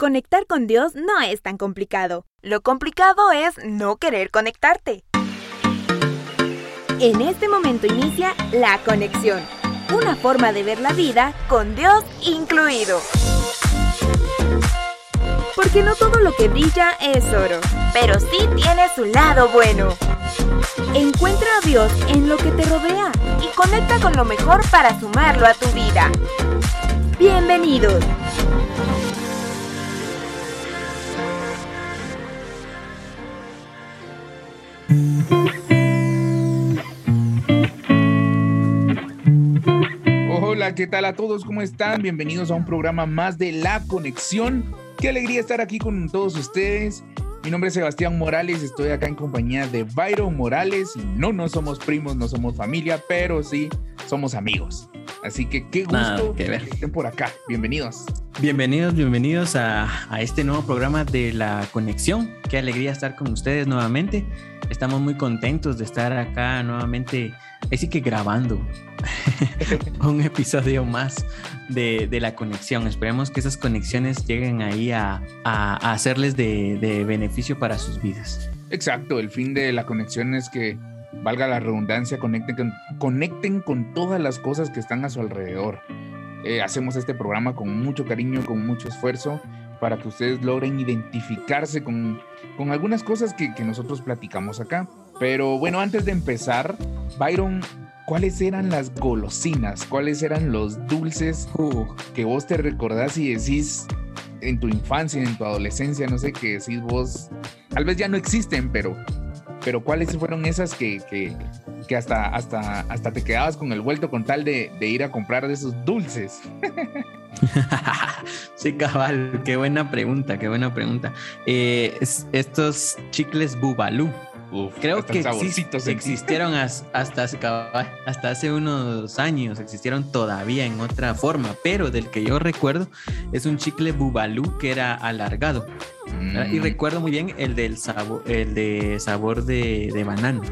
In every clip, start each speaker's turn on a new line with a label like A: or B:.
A: Conectar con Dios no es tan complicado. Lo complicado es no querer conectarte. En este momento inicia la conexión, una forma de ver la vida con Dios incluido. Porque no todo lo que brilla es oro, pero sí tiene su lado bueno. Encuentra a Dios en lo que te rodea y conecta con lo mejor para sumarlo a tu vida. Bienvenidos.
B: Hola, ¿qué tal a todos? ¿Cómo están? Bienvenidos a un programa más de La Conexión. Qué alegría estar aquí con todos ustedes. Mi nombre es Sebastián Morales, estoy acá en compañía de Byron Morales. Y no, no somos primos, no somos familia, pero sí somos amigos. Así que qué gusto que, estén por acá. Bienvenidos.
C: Bienvenidos, bienvenidos a, a, este nuevo programa de La Conexión. Qué alegría estar con ustedes nuevamente. Estamos muy contentos de estar acá nuevamente, así que grabando un episodio más de, de, la conexión. Esperemos que esas conexiones lleguen ahí a, a, hacerles de, de, beneficio para sus vidas.
B: Exacto, el fin de la conexión es que, valga la redundancia, conecten con, conecten con todas las cosas que están a su alrededor. Eh, hacemos este programa con mucho cariño, con mucho esfuerzo para que ustedes logren identificarse con, con algunas cosas que, que, nosotros platicamos acá. Pero bueno, antes de empezar, Byron, ¿cuáles eran las golosinas? ¿Cuáles eran los dulces uh. que vos te recordás y decís en tu infancia, en tu adolescencia, no sé, qué decís vos, tal vez ya no existen, pero, pero ¿cuáles fueron esas que, que, que hasta, hasta, hasta te quedabas con el vuelto con tal de, de ir a comprar de esos dulces?
C: sí, cabal, qué buena pregunta, qué buena pregunta. Eh, estos chicles Bubalú. Creo que existieron hasta, hasta hace unos años, existieron todavía en otra forma, pero del que yo recuerdo es un chicle Bubalú que era alargado. Y mm. recuerdo muy bien el del sabor, el de sabor de, de banano.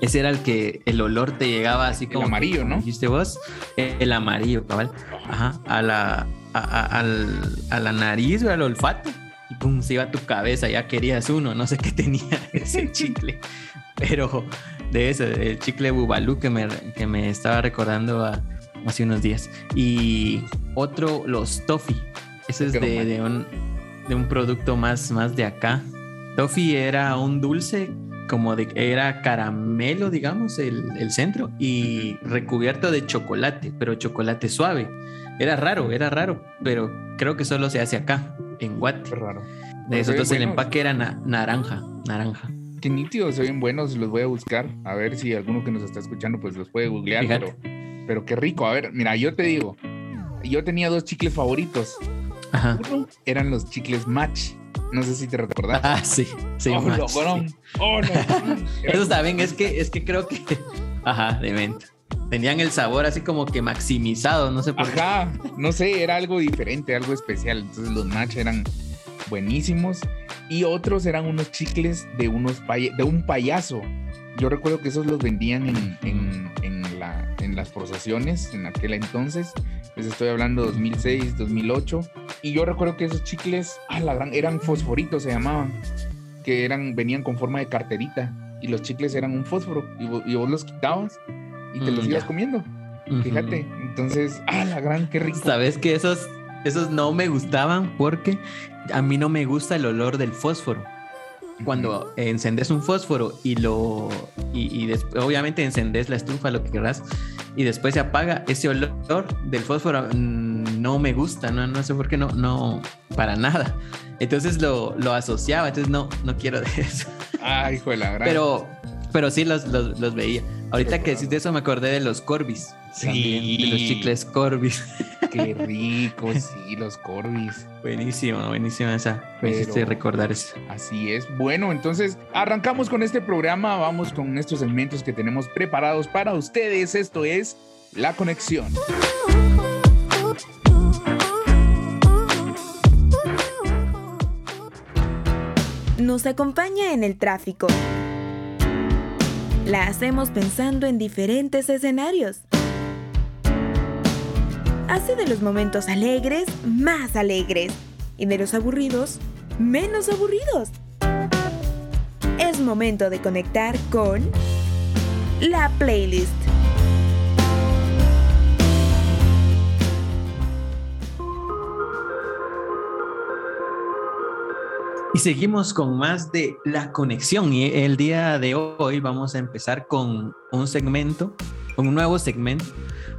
C: Ese era el que el olor te llegaba así como.
B: El amarillo, ¿no?
C: Dijiste vos. El amarillo, cabal. Ajá. A la, a, a, la nariz o al olfato. Y pum, se iba a tu cabeza, ya querías uno. No sé qué tenía ese chicle. Pero de ese, el chicle Bubalú que me, que me estaba recordando hace unos días. Y otro, los Toffee. Ese es de, de, un, de un producto más, más de acá. Toffee era un dulce como de era caramelo, digamos, el, centro y recubierto de chocolate, pero chocolate suave. Era raro, era raro, pero creo que solo se hace acá, en Guate.
B: raro.
C: De esos el empaque era naranja, naranja.
B: Qué nítidos, se ven buenos, los voy a buscar, a ver si alguno que nos está escuchando pues los puede googlear, pero, pero qué rico. A ver, mira, yo te digo, yo tenía dos chicles favoritos. Ajá. Uno eran los chicles Match no sé si te recordás.
C: Ah, sí, sí. Oh, no, oh, no. Eso también es que, es que creo que. Ajá, de mente. Tenían el sabor así como que maximizado, no sé por
B: Ajá, no sé, era algo diferente, algo especial. Entonces los match eran buenísimos. Y otros eran unos chicles de, unos de un payaso. Yo recuerdo que esos los vendían en, en, en, la, en las procesiones en aquel entonces. Les estoy hablando 2006, 2008 y yo recuerdo que esos chicles, ah, la gran, eran fosforitos, se llamaban, que eran, venían con forma de carterita. Y los chicles eran un fósforo. Y vos, los quitabas y te los mm, ibas comiendo. Fíjate. Entonces, ah, la gran, qué rico.
C: Sabes que esos, esos no me gustaban porque a mí no me gusta el olor del fósforo cuando encendes un fósforo y lo y, y obviamente encendes la estufa lo que querrás y después se apaga ese olor del fósforo mm, no me gusta no no sé por qué no no para nada entonces lo, lo asociaba entonces no no quiero de eso
B: ay hijo de la gran.
C: pero pero sí los, los, los veía ahorita que decís de eso me acordé de los Corbis
B: sí
C: de los chicles Corbis
B: Qué rico, sí, los Corbis.
C: Buenísimo, buenísima esa. Me hiciste recordar eso.
B: Así es. Bueno, entonces arrancamos con este programa. Vamos con estos elementos que tenemos preparados para ustedes. Esto es La Conexión.
A: Nos acompaña en el tráfico. La hacemos pensando en diferentes escenarios hace de los momentos alegres más alegres. y de los aburridos, menos aburridos. Es momento de conectar con la playlist.
C: Y seguimos con más de la conexión. Y el día de hoy vamos a empezar con un segmento, un nuevo segmento,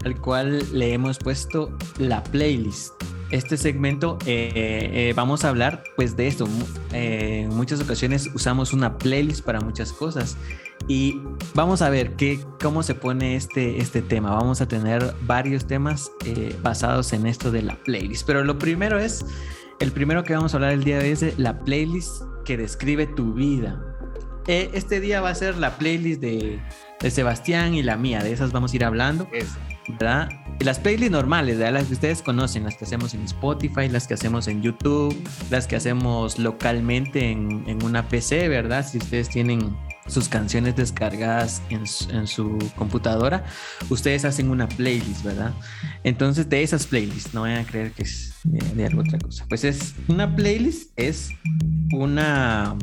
C: al cual le hemos puesto la playlist. Este segmento eh, eh, vamos a hablar pues de esto. Eh, en muchas ocasiones usamos una playlist para muchas cosas y vamos a ver qué, cómo se pone este, este tema. Vamos a tener varios temas basados en esto de la playlist. Pero lo primero es el primero que vamos a hablar el día de hoy es la playlist que describe tu vida. Eh, este día va a ser la playlist de, Sebastián y la mía, de esas vamos a ir hablando. ¿verdad? Y las playlists normales, las que ustedes conocen, las que hacemos en Spotify, las que hacemos en YouTube, las que hacemos localmente en, en una PC, ¿verdad? Si ustedes tienen sus canciones descargadas en su, computadora, ustedes hacen una playlist, ¿verdad? Entonces, de esas playlists, no vayan a creer que es de, alguna otra cosa. Pues es una playlist, es una,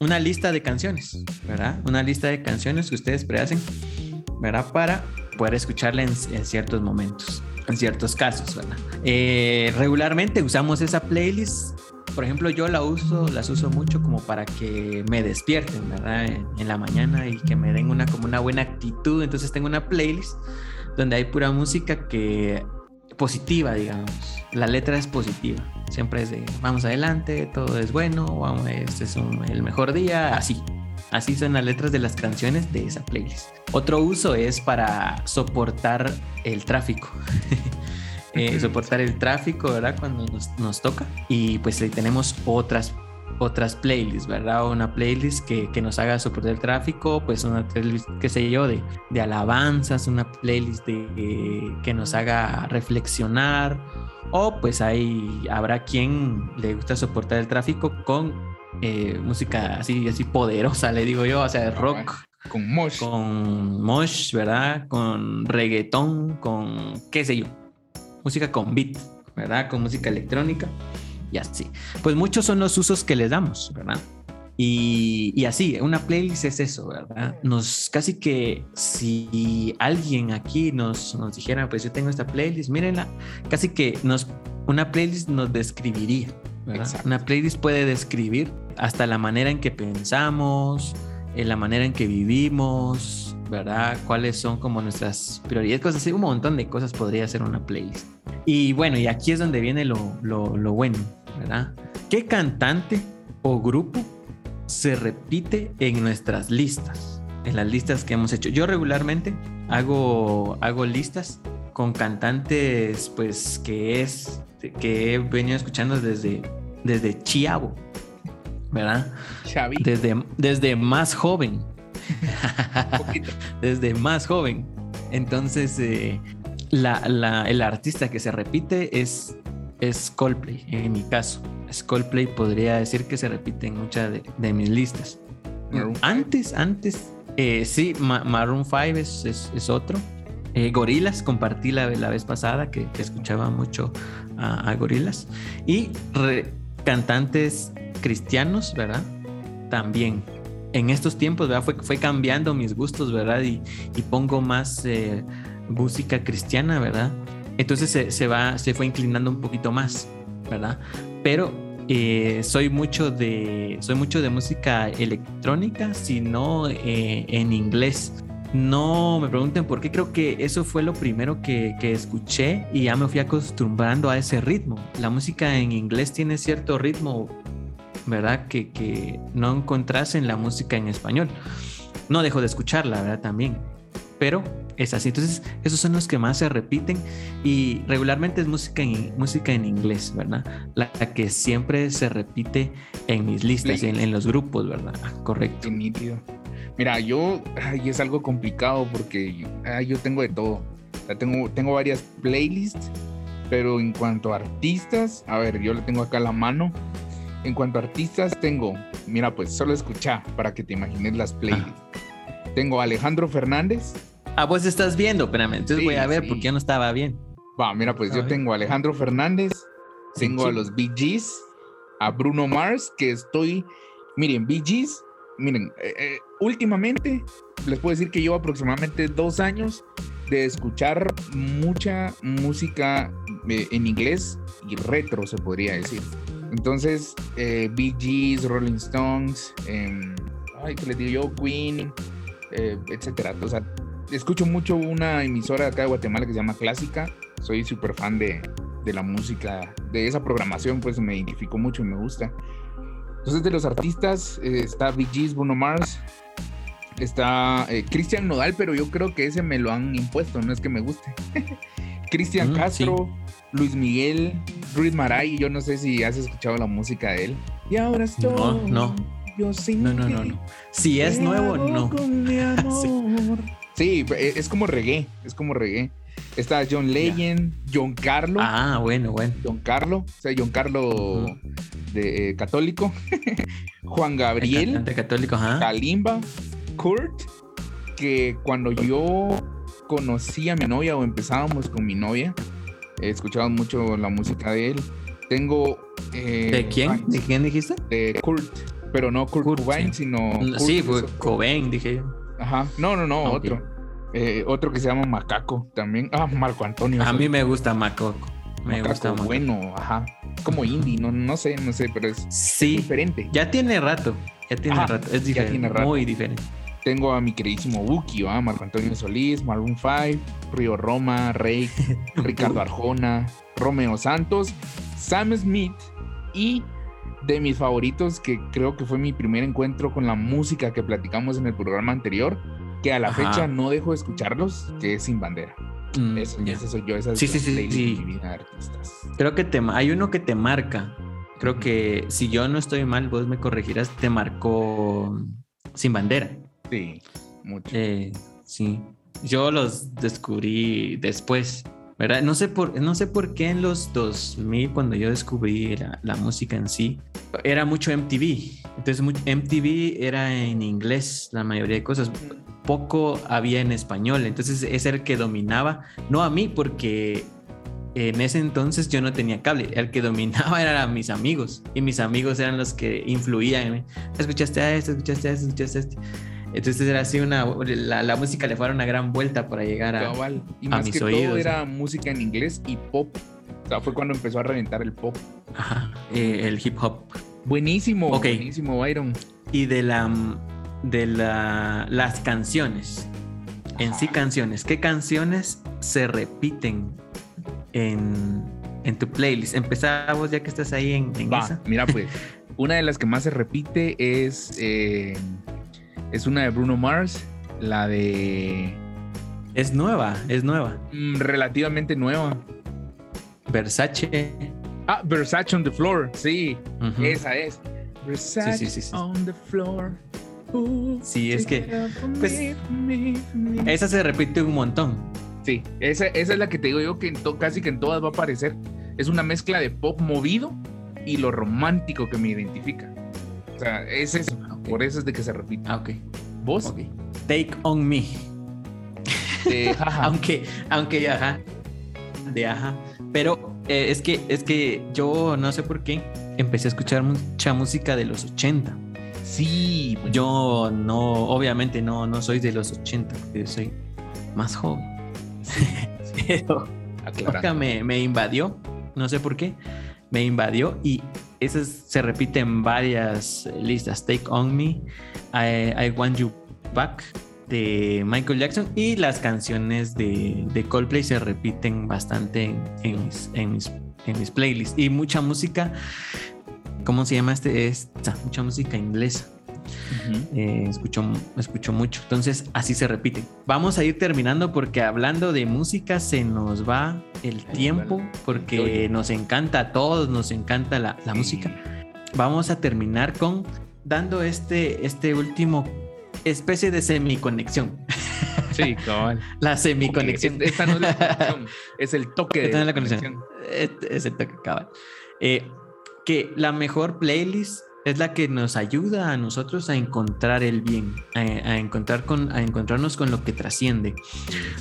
C: una lista de canciones, ¿verdad? Una lista de canciones que ustedes prehacen, ¿verdad? Para poder escucharla en, ciertos momentos, en ciertos casos, ¿verdad? Eh, regularmente usamos esa playlist por ejemplo, yo la uso, las uso mucho como para que me despierten, ¿verdad? En, la mañana y que me den una como una buena actitud. Entonces tengo una playlist donde hay pura música que positiva, digamos. La letra es positiva. Siempre es de vamos adelante, todo es bueno, vamos, este es el mejor día, así. Así son las letras de las canciones de esa playlist. Otro uso es para soportar el tráfico. Eh, soportar el tráfico, ¿verdad? Cuando nos, toca. Y pues ahí tenemos otras otras playlists, ¿verdad? Una playlist que, que, nos haga soportar el tráfico, pues una playlist, qué sé yo, de, de alabanzas, una playlist de, que nos haga reflexionar, o pues ahí habrá quien le gusta soportar el tráfico con eh, música así, así poderosa, le digo yo, o sea, rock.
B: Con mosh.
C: Con mosh, ¿verdad? Con reggaetón, con qué sé yo música con beat, ¿verdad? Con música electrónica y así. Pues muchos son los usos que les damos, ¿verdad? Y, así, una playlist es eso, ¿verdad? Nos casi que si alguien aquí nos, nos dijera, pues yo tengo esta playlist, mírenla, casi que nos, una playlist nos describiría, ¿verdad? Una playlist puede describir hasta la manera en que pensamos, en la manera en que vivimos, ¿verdad? Cuáles son como nuestras prioridades, cosas así, un montón de cosas podría ser una playlist. Y bueno, y aquí es donde viene lo, bueno, ¿verdad? ¿Qué cantante o grupo se repite en nuestras listas? En las listas que hemos hecho. Yo regularmente hago, hago listas con cantantes, pues, que es, que he venido escuchando desde, desde Chiavo, ¿verdad? Desde, desde más joven. desde más joven. Entonces, eh, la, el artista que se repite es, es Coldplay, en mi caso. Es Coldplay podría decir que se repite en muchas de, mis listas. Antes, antes, eh, sí, Maroon 5 es, es, otro. Eh, Gorilas, compartí la, la, vez pasada que, escuchaba mucho a, Gorilas. Y cantantes cristianos, ¿verdad? También en estos tiempos, ¿verdad? Fue, fue cambiando mis gustos, ¿verdad? Y, pongo más eh, música cristiana, ¿verdad? Entonces se, va, se fue inclinando un poquito más, ¿verdad? Pero eh, soy mucho de soy mucho de música electrónica, sino eh, en inglés. No me pregunten por qué, creo que eso fue lo primero que, escuché y ya me fui acostumbrando a ese ritmo. La música en inglés tiene cierto ritmo ¿verdad? Que, que no encontrás en la música en español. No dejo de escucharla, ¿verdad? También. Pero es así. Entonces, esos son los que más se repiten y regularmente es música en, música en inglés, ¿verdad? La, que siempre se repite en mis listas, en, los grupos, ¿verdad? Correcto.
B: Mira, yo, ay, es algo complicado porque yo tengo de todo. tengo, tengo varias playlists, pero en cuanto a artistas, a ver, yo le tengo acá la mano. En cuanto a artistas, tengo, mira, pues solo escucha para que te imagines las playlists. Tengo a Alejandro Fernández.
C: Ah, vos estás viendo, espérame. Entonces voy a ver porque yo no estaba bien.
B: Va, mira, pues yo tengo a Alejandro Fernández, tengo a los Bee Gees, a Bruno Mars, que estoy, miren, Bee Gees, miren, eh, eh, últimamente les puedo decir que llevo aproximadamente dos años de escuchar mucha música eh, en inglés y retro, se podría decir. Entonces, eh, Gees, Rolling Stones, em, ay, ¿qué les digo? Queen, eh, etcétera. O sea, escucho mucho una emisora acá de Guatemala que se llama Clásica. Soy súper fan de, de la música, de esa programación, pues me identifico mucho y me gusta. Entonces, de los artistas eh, está Bee Gees, Bruno Mars, está eh, Cristian Nodal, pero yo creo que ese me lo han impuesto, no es que me guste. Cristian
C: Mm,
B: Castro, Luis Miguel, Ruiz Maray, yo no sé si has escuchado la música de él. Y ahora estoy.
C: No, no.
B: Yo sin
C: No, no, no, no. Si es
B: ¿qué
C: nuevo, no.
B: con mi amor? sí, e- es como reggae, es como reggae. Está John Legend, John Carlo.
C: Ah, bueno, bueno.
B: John Carlo, o sea, John Carlo de eh, católico, Juan
C: El
B: Gabriel,
C: cantante católico, ajá.
B: Kalimba, Kurt, que cuando yo conocí a mi novia o empezábamos con mi novia, eh, escuchábamos mucho la música de él. Tengo... eh,
C: ¿De quién? ¿De quién dijiste?
B: De Kurt, pero no Kurt,
C: Kurt,
B: Cobain,
C: sí.
B: sino... Kurt
C: sí,
B: otro.
C: Cobain, dije yo.
B: Ajá, no, no, no,
C: Ok.
B: otro. Eh, otro que se llama Macaco también. Ah, Marco Antonio.
C: A mí me gusta Macoco. Me
B: Macaco,
C: gusta Macoco.
B: bueno, ajá. Como indie, no, no sé, no sé, pero es
C: Sí,
B: diferente.
C: ya tiene rato. Ya tiene
B: Ajá,
C: rato. Es
B: ya
C: diferente.
B: tiene rato.
C: Muy diferente.
B: Tengo a mi queridísimo Buki, ¿va? Marco Antonio Solís, Maroon 5, Río Roma, Rey, Ricardo Arjona, Romeo Santos, Sam Smith y de mis favoritos, que creo que fue mi primer encuentro con la música que platicamos en el programa anterior, que a la
C: Ajá.
B: fecha no dejo de escucharlos, que es Sin Bandera.
C: Mm,
B: Eso,
C: ya.
B: ese soy yo, esa es
C: Sí, sí, sí, sí.
B: de mi vida de artistas.
C: Creo que te, hay uno que te marca. Creo que si yo no estoy mal, vos me corregirás, te marcó Sin Bandera.
B: Sí, mucho.
C: Eh, sí. Yo los descubrí después, ¿verdad? No sé por, no sé por qué en los 2000, cuando yo descubrí la, música en sí, era mucho MTV. Entonces, MTV era en inglés, la mayoría de cosas. Poco había en español. Entonces, era el que dominaba. No a mí, porque en ese entonces yo no tenía cable. El que dominaba eran mis amigos. Y mis amigos eran los que influían en mí. Escuchaste a esto, escuchaste a esto, escuchaste a esto. Entonces era así una... La, la música le fue a dar una gran vuelta para llegar a...
B: Cabal. Y
C: a
B: más
C: mis
B: que todo era música en inglés y pop. O sea, fue cuando empezó a reventar el pop.
C: Ajá, eh, el hip hop.
B: Buenísimo,
C: Ok.
B: buenísimo, Byron.
C: Y de la... De la, las canciones. En sí canciones. ¿Qué canciones se repiten en, en tu playlist? Empezamos ya que estás ahí en, en
B: Va,
C: esa.
B: mira pues, una de las que más se repite es, eh, es una de Bruno Mars, la de
C: Es nueva, es nueva.
B: mm, relativamente nueva.
C: Versace.
B: Ah, Versace on the Floor, sí, esa es. Versace
C: sí, sí, sí.
B: on the floor. Ooh,
C: Sí, es que, pues. Esa se repite un montón.
B: Sí, esa, esa es la que te digo yo que en to- casi que en todas va a aparecer. Es una mezcla de pop movido y lo romántico que me identifica. O sea, es eso.
C: Ok.
B: Por eso es de que se repite.
C: Ah, ok.
B: ¿Vos?
C: ok. Take on me.
B: Jaja.
C: Aunque, aunque ajá. De ajá. Pero eh, es que, es que yo no sé por qué empecé a escuchar mucha música de los 80.
B: Sí,
C: Yo no, obviamente no, no soy de los 80, porque yo soy más joven. Pero
B: aclarando.
C: nunca me, me invadió, no sé por qué, me invadió y esas se repiten en varias listas. Take On Me, I, Want You Back de Michael Jackson y las canciones de, de Coldplay se repiten bastante en, en mis, en, mis, en mis playlists y mucha música, ¿cómo se llama este? Esta, mucha música inglesa.
B: Ujú.
C: Eh, escucho, escucho mucho. Entonces, así se repite. Vamos a ir terminando porque hablando de música se nos va el tiempo
B: bueno.
C: porque
B: Oye.
C: nos encanta a todos, nos encanta la, la
B: Sí.
C: música. Vamos a terminar con dando este, este último especie de semiconexión.
B: Sí, cabal.
C: La semiconexión.
B: es- Esta no es la conexión, es el toque de
C: Esta no es
B: la
C: conexión.
B: conexión.
C: Es el toque cabal. Eh, que la mejor playlist es la que nos ayuda a nosotros a encontrar el bien, a, encontrar con, a encontrarnos con lo que trasciende.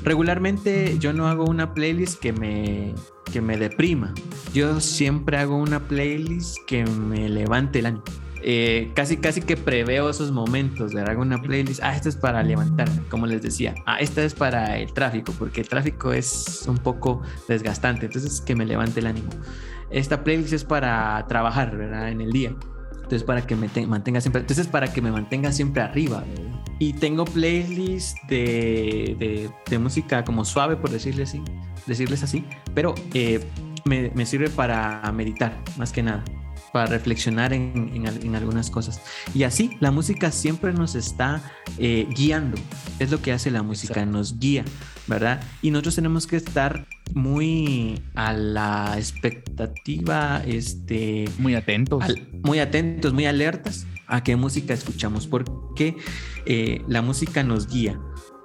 C: Regularmente yo no hago una playlist que me, que me deprima. Yo siempre hago una playlist que me levante el ánimo. Eh, casi, casi que preveo esos momentos, de hago una playlist, ah, esta es para levantarme, como les decía, ah, esta es para el tráfico, porque el tráfico es un poco desgastante, entonces que me levante el ánimo. Esta playlist es para trabajar. En el día. Entonces, para que me mantenga siempre, entonces para que me mantenga siempre arriba. Y tengo playlists de, de, música como suave, por decirles así, decirles así, pero eh, me, me, sirve para meditar, más que nada, para reflexionar en, en, algunas cosas. Y así, la música siempre nos está eh, guiando. Es lo que hace la música, nos guía, ¿verdad? Y nosotros tenemos que estar muy a la expectativa, este...
B: Muy atentos.
C: muy atentos, muy alertas a qué música escuchamos, porque eh, la música nos guía.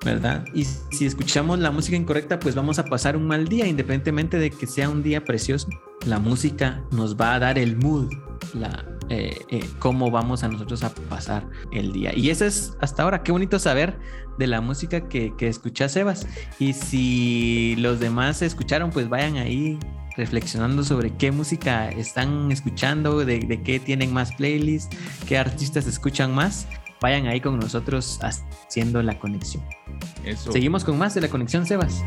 C: ¿verdad? Y si escuchamos la música incorrecta, pues vamos a pasar un mal día, independientemente de que sea un día precioso. La música nos va a dar el mood, la, eh, eh, cómo vamos a nosotros a pasar el día. Y eso es hasta ahora, qué bonito saber de la música que, que escuchas, Sebas. Y si los demás escucharon, pues vayan ahí reflexionando sobre qué música están escuchando, de, de qué tienen más playlists, qué artistas escuchan más vayan ahí con nosotros haciendo la conexión. Seguimos con más de la conexión, Sebas.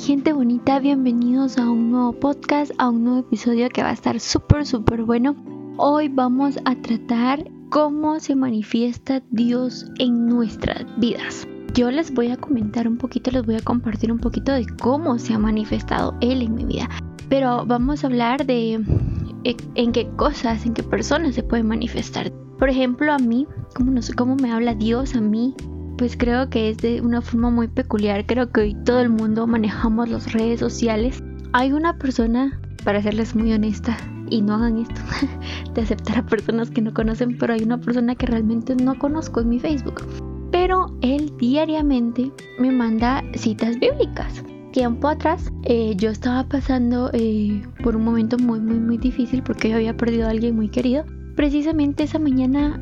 D: Gente bonita, bienvenidos a un nuevo podcast, a un nuevo episodio que va a estar súper, súper bueno. Hoy vamos a tratar cómo se manifiesta Dios en nuestras vidas. Yo les voy a comentar un poquito, les voy a compartir un poquito de cómo se ha manifestado Él en mi vida. Pero vamos a hablar de eh, en qué cosas, en qué personas se puede manifestar. Por ejemplo, a mí, cómo, no sé, cómo me habla Dios a mí, pues creo que es de una forma muy peculiar. Creo que hoy todo el mundo manejamos las redes sociales. Hay una persona, para serles muy honesta, y no hagan esto, de aceptar a personas que no conocen, pero hay una persona que realmente no conozco en mi Facebook. Pero él diariamente me manda citas bíblicas. Tiempo atrás eh, yo estaba pasando eh, por un momento muy muy muy difícil porque yo había perdido a alguien muy querido. Precisamente esa mañana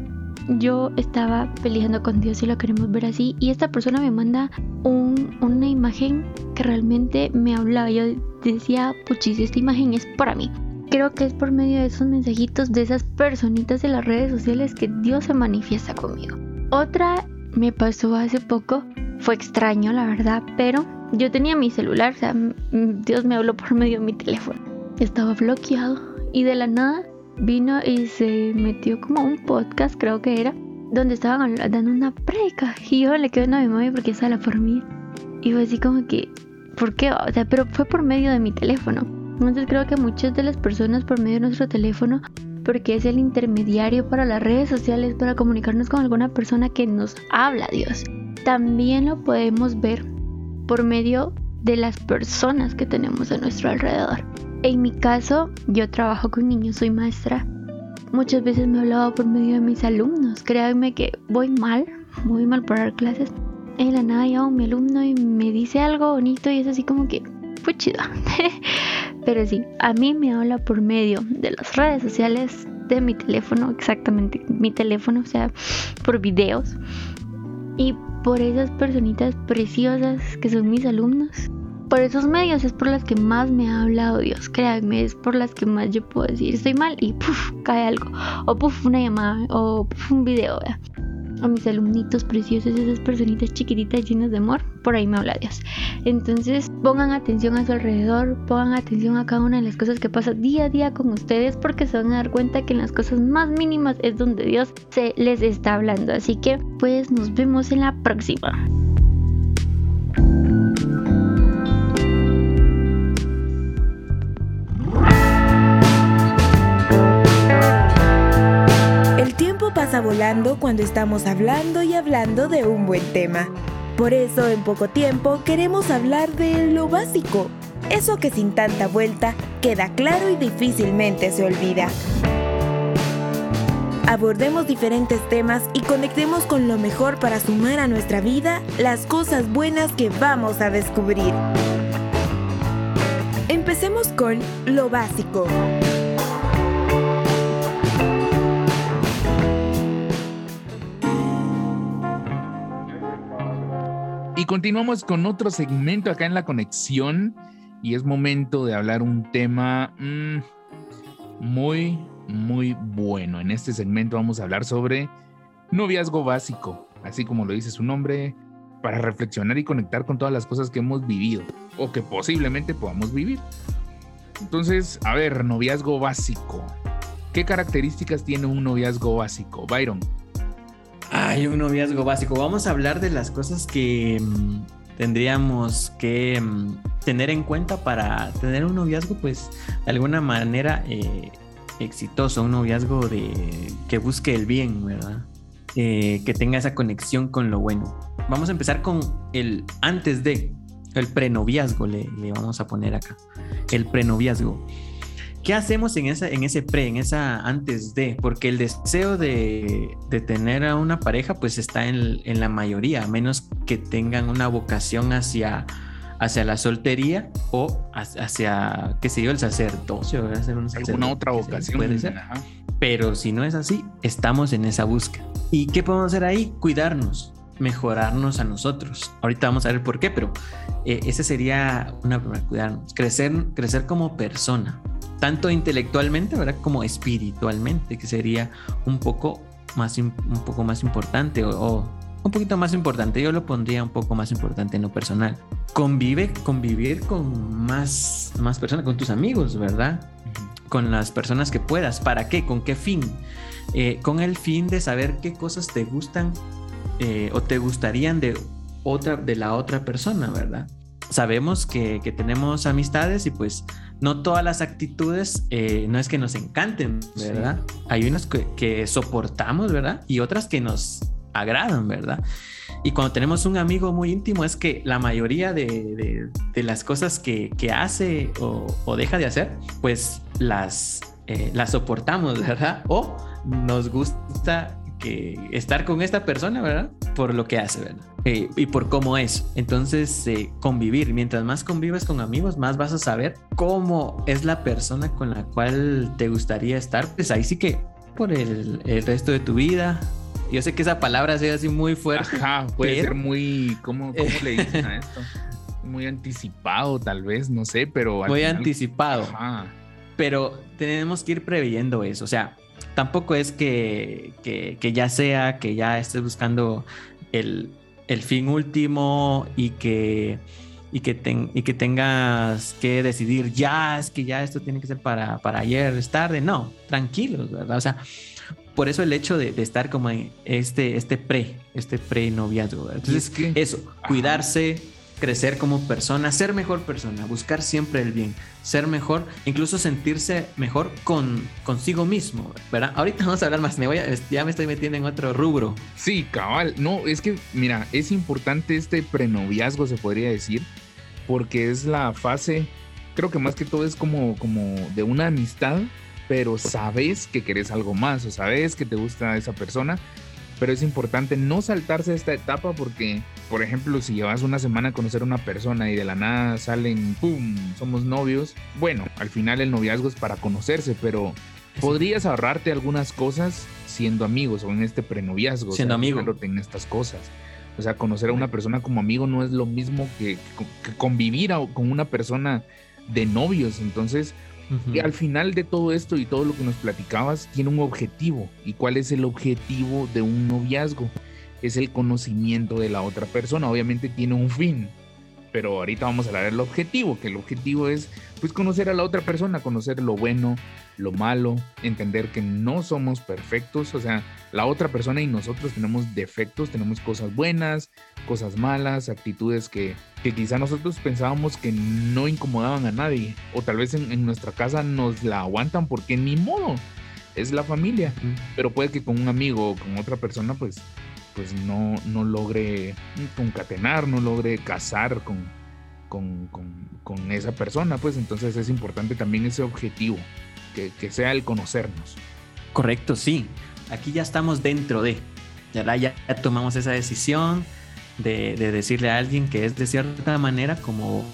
D: yo estaba peleando con Dios y lo queremos ver así y esta persona me manda una imagen que realmente me hablaba. Yo decía, puchis, esta imagen es para mí. Creo que es por medio de esos mensajitos de esas personitas de las redes sociales que Dios se manifiesta conmigo. Otra me pasó hace poco, fue extraño la verdad, pero yo tenía mi celular, o sea, Dios me habló por medio de mi teléfono. Estaba bloqueado y de la nada vino y se metió como un podcast, creo que era, donde estaban dando una preca y yo le quedé a mi mamá porque esa la por mí. Y fue así como que, ¿por qué? O sea, pero fue por medio de mi teléfono. Entonces creo que muchas de las personas por medio de nuestro teléfono, porque es el intermediario para las redes sociales, para comunicarnos con alguna persona que nos habla Dios. También lo podemos ver por medio de las personas que tenemos a nuestro alrededor. En mi caso, yo trabajo con niños, soy maestra. Muchas veces me he hablado por medio de mis alumnos. Créanme que voy mal, voy mal por dar clases. En la nada llamo mi alumno y me dice algo bonito y es así como que fue chido. Pero sí, a mí me habla por medio de las redes sociales, de mi teléfono, exactamente mi teléfono, o sea, por videos. Y por esas personitas preciosas que son mis alumnos. Por esos medios es por las que más me ha hablado Dios, créanme, es por las que más yo puedo decir estoy mal y puff, cae algo, o puff, una llamada, o puff, un video a mis alumnitos preciosos, esas personitas chiquititas llenas de amor, por ahí me habla Dios. Entonces pongan atención a su alrededor, pongan atención a cada una de las cosas que pasa día a día con ustedes porque se van a dar cuenta que en las cosas más mínimas es donde Dios se les está hablando. Así que pues nos vemos en la próxima.
A: Pasa volando cuando estamos hablando y hablando de un buen tema. Por eso en poco tiempo queremos hablar de lo básico, eso que sin tanta vuelta queda claro y difícilmente se olvida. abordemos diferentes temas y conectemos con lo mejor para sumar a nuestra vida las cosas buenas que vamos a descubrir. Empecemos con lo básico.
B: Continuamos con otro segmento acá en la conexión y es momento de hablar un tema mm, muy, muy bueno. En este segmento vamos a hablar sobre noviazgo básico, así como lo dice su nombre, para reflexionar y conectar con todas las cosas que hemos vivido o que posiblemente podamos vivir. Entonces, a ver, noviazgo básico. ¿Qué características tiene un noviazgo básico? Byron.
C: Hay un noviazgo básico. Vamos a hablar de las cosas que mm, tendríamos que mm, tener en cuenta para tener un noviazgo, pues, de alguna manera eh, exitoso, un noviazgo de que busque el bien, ¿verdad? Eh, que tenga esa conexión con lo bueno. Vamos a empezar con el antes de, el prenoviazgo, le, le vamos a poner acá. El prenoviazgo. ¿Qué hacemos en, esa, en ese pre, en esa antes de? Porque el deseo de, de tener a una pareja pues está en, en, la mayoría, a menos que tengan una vocación hacia, hacia la soltería o hacia, qué sé yo, el sacerdocio.
B: Alguna otra vocación. Puede ser.
C: Pero si no es así, estamos en esa búsqueda. ¿Y qué podemos hacer ahí? Cuidarnos, mejorarnos a nosotros. Ahorita vamos a ver por qué, pero eh, ese sería una primera, cuidarnos, crecer, crecer como persona, tanto intelectualmente, ¿verdad? Como espiritualmente, que sería un poco más, un poco más importante o, o, un poquito más importante. Yo lo pondría un poco más importante en lo personal. Convive, convivir con más, más personas, con tus amigos, ¿verdad? Con las personas que puedas. ¿Para qué? ¿Con qué fin? Eh, con el fin de saber qué cosas te gustan eh, o te gustarían de otra de la otra persona, ¿verdad? Sabemos que, que tenemos amistades y pues no todas las actitudes eh, no es que nos encanten, ¿verdad? Sí. Hay unas que, que, soportamos, ¿verdad? Y otras que nos agradan, ¿verdad? Y cuando tenemos un amigo muy íntimo es que la mayoría de, de, de las cosas que, que hace o, o, deja de hacer, pues las, eh, las soportamos, ¿verdad? O nos gusta que estar con esta persona, ¿verdad? Por lo que hace, ¿verdad? Eh, y por cómo es. Entonces, eh, convivir. Mientras más convives con amigos, más vas a saber cómo es la persona con la cual te gustaría estar. Pues ahí sí que por el, el resto de tu vida. Yo sé que esa palabra sea así muy fuerte.
B: Ajá, puede pero... ser muy, ¿cómo, cómo le dicen a esto? Muy anticipado, tal vez, no sé, pero...
C: Muy final... anticipado. Ajá. Pero tenemos que ir preveyendo eso. O sea, tampoco es que, que, que, ya sea que ya estés buscando el, el fin último y que, y, que ten, y que tengas que decidir ya, es que ya esto tiene que ser para, para ayer, es tarde. No, tranquilos, ¿verdad? O sea, por eso el hecho de, de estar como en este, este pre, este pre noviazgo. Entonces, que, eso, cuidarse, crecer como persona, ser mejor persona, buscar siempre el bien, ser mejor, incluso sentirse mejor con consigo mismo, ¿verdad? Ahorita vamos a hablar más, me voy a, ya me estoy metiendo en otro rubro.
B: Sí, cabal, no, es que mira, es importante este prenoviazgo, se podría decir, porque es la fase, creo que más que todo es como, como de una amistad, pero sabes que querés algo más, o sabes que te gusta esa persona, pero es importante no saltarse esta etapa porque, por ejemplo, si llevas una semana a conocer a una persona y de la nada salen, ¡pum!, somos novios, bueno, al final el noviazgo es para conocerse, pero podrías ahorrarte algunas cosas siendo amigos o en este prenoviazgo.
C: Siendo o sea, amigo.
B: En estas cosas. O sea, conocer a una persona como amigo no es lo mismo que, que convivir con una persona de novios. Entonces, Uh -huh. Al final de todo esto y todo lo que nos platicabas, tiene un objetivo. ¿Y cuál es el objetivo de un noviazgo? Es el conocimiento de la otra persona. Obviamente tiene un fin, pero ahorita vamos a hablar del objetivo, que el objetivo es pues conocer a la otra persona, conocer lo bueno, lo malo, entender que no somos perfectos, o sea, la otra persona y nosotros tenemos defectos, tenemos cosas buenas, cosas malas, actitudes que, que quizá nosotros pensábamos que no incomodaban a nadie, o tal vez en, en nuestra casa nos la aguantan porque ni modo, es la familia, pero puede que con un amigo o con otra persona pues pues no, no logre concatenar, no logre casar con, con, con, con, esa persona, pues entonces es importante también ese objetivo, que, que sea el conocernos.
C: Correcto, sí. aquí ya estamos dentro de, ya, ya tomamos esa decisión de, de, decirle a alguien que es de cierta manera como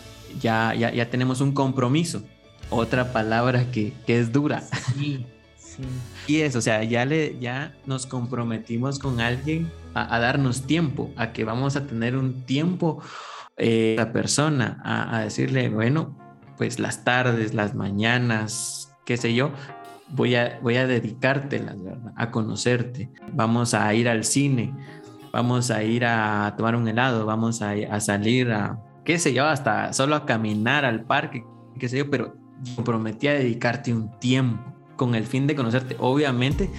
C: ya, ya, ya tenemos un compromiso. Otra palabra que, que es dura. Sí, sí. Y es, o sea, ya, le, ya nos comprometimos con alguien a, a darnos tiempo, a que vamos a tener un tiempo eh, la persona, a, a decirle, bueno, pues las tardes, las mañanas, qué sé yo, voy a, voy a dedicártelas, ¿verdad? A conocerte. Vamos a ir al cine, vamos a ir a tomar un helado, vamos a, a salir a, qué sé yo, hasta solo a caminar al parque, qué sé yo, pero prometí a dedicarte un tiempo con el fin de conocerte. Obviamente,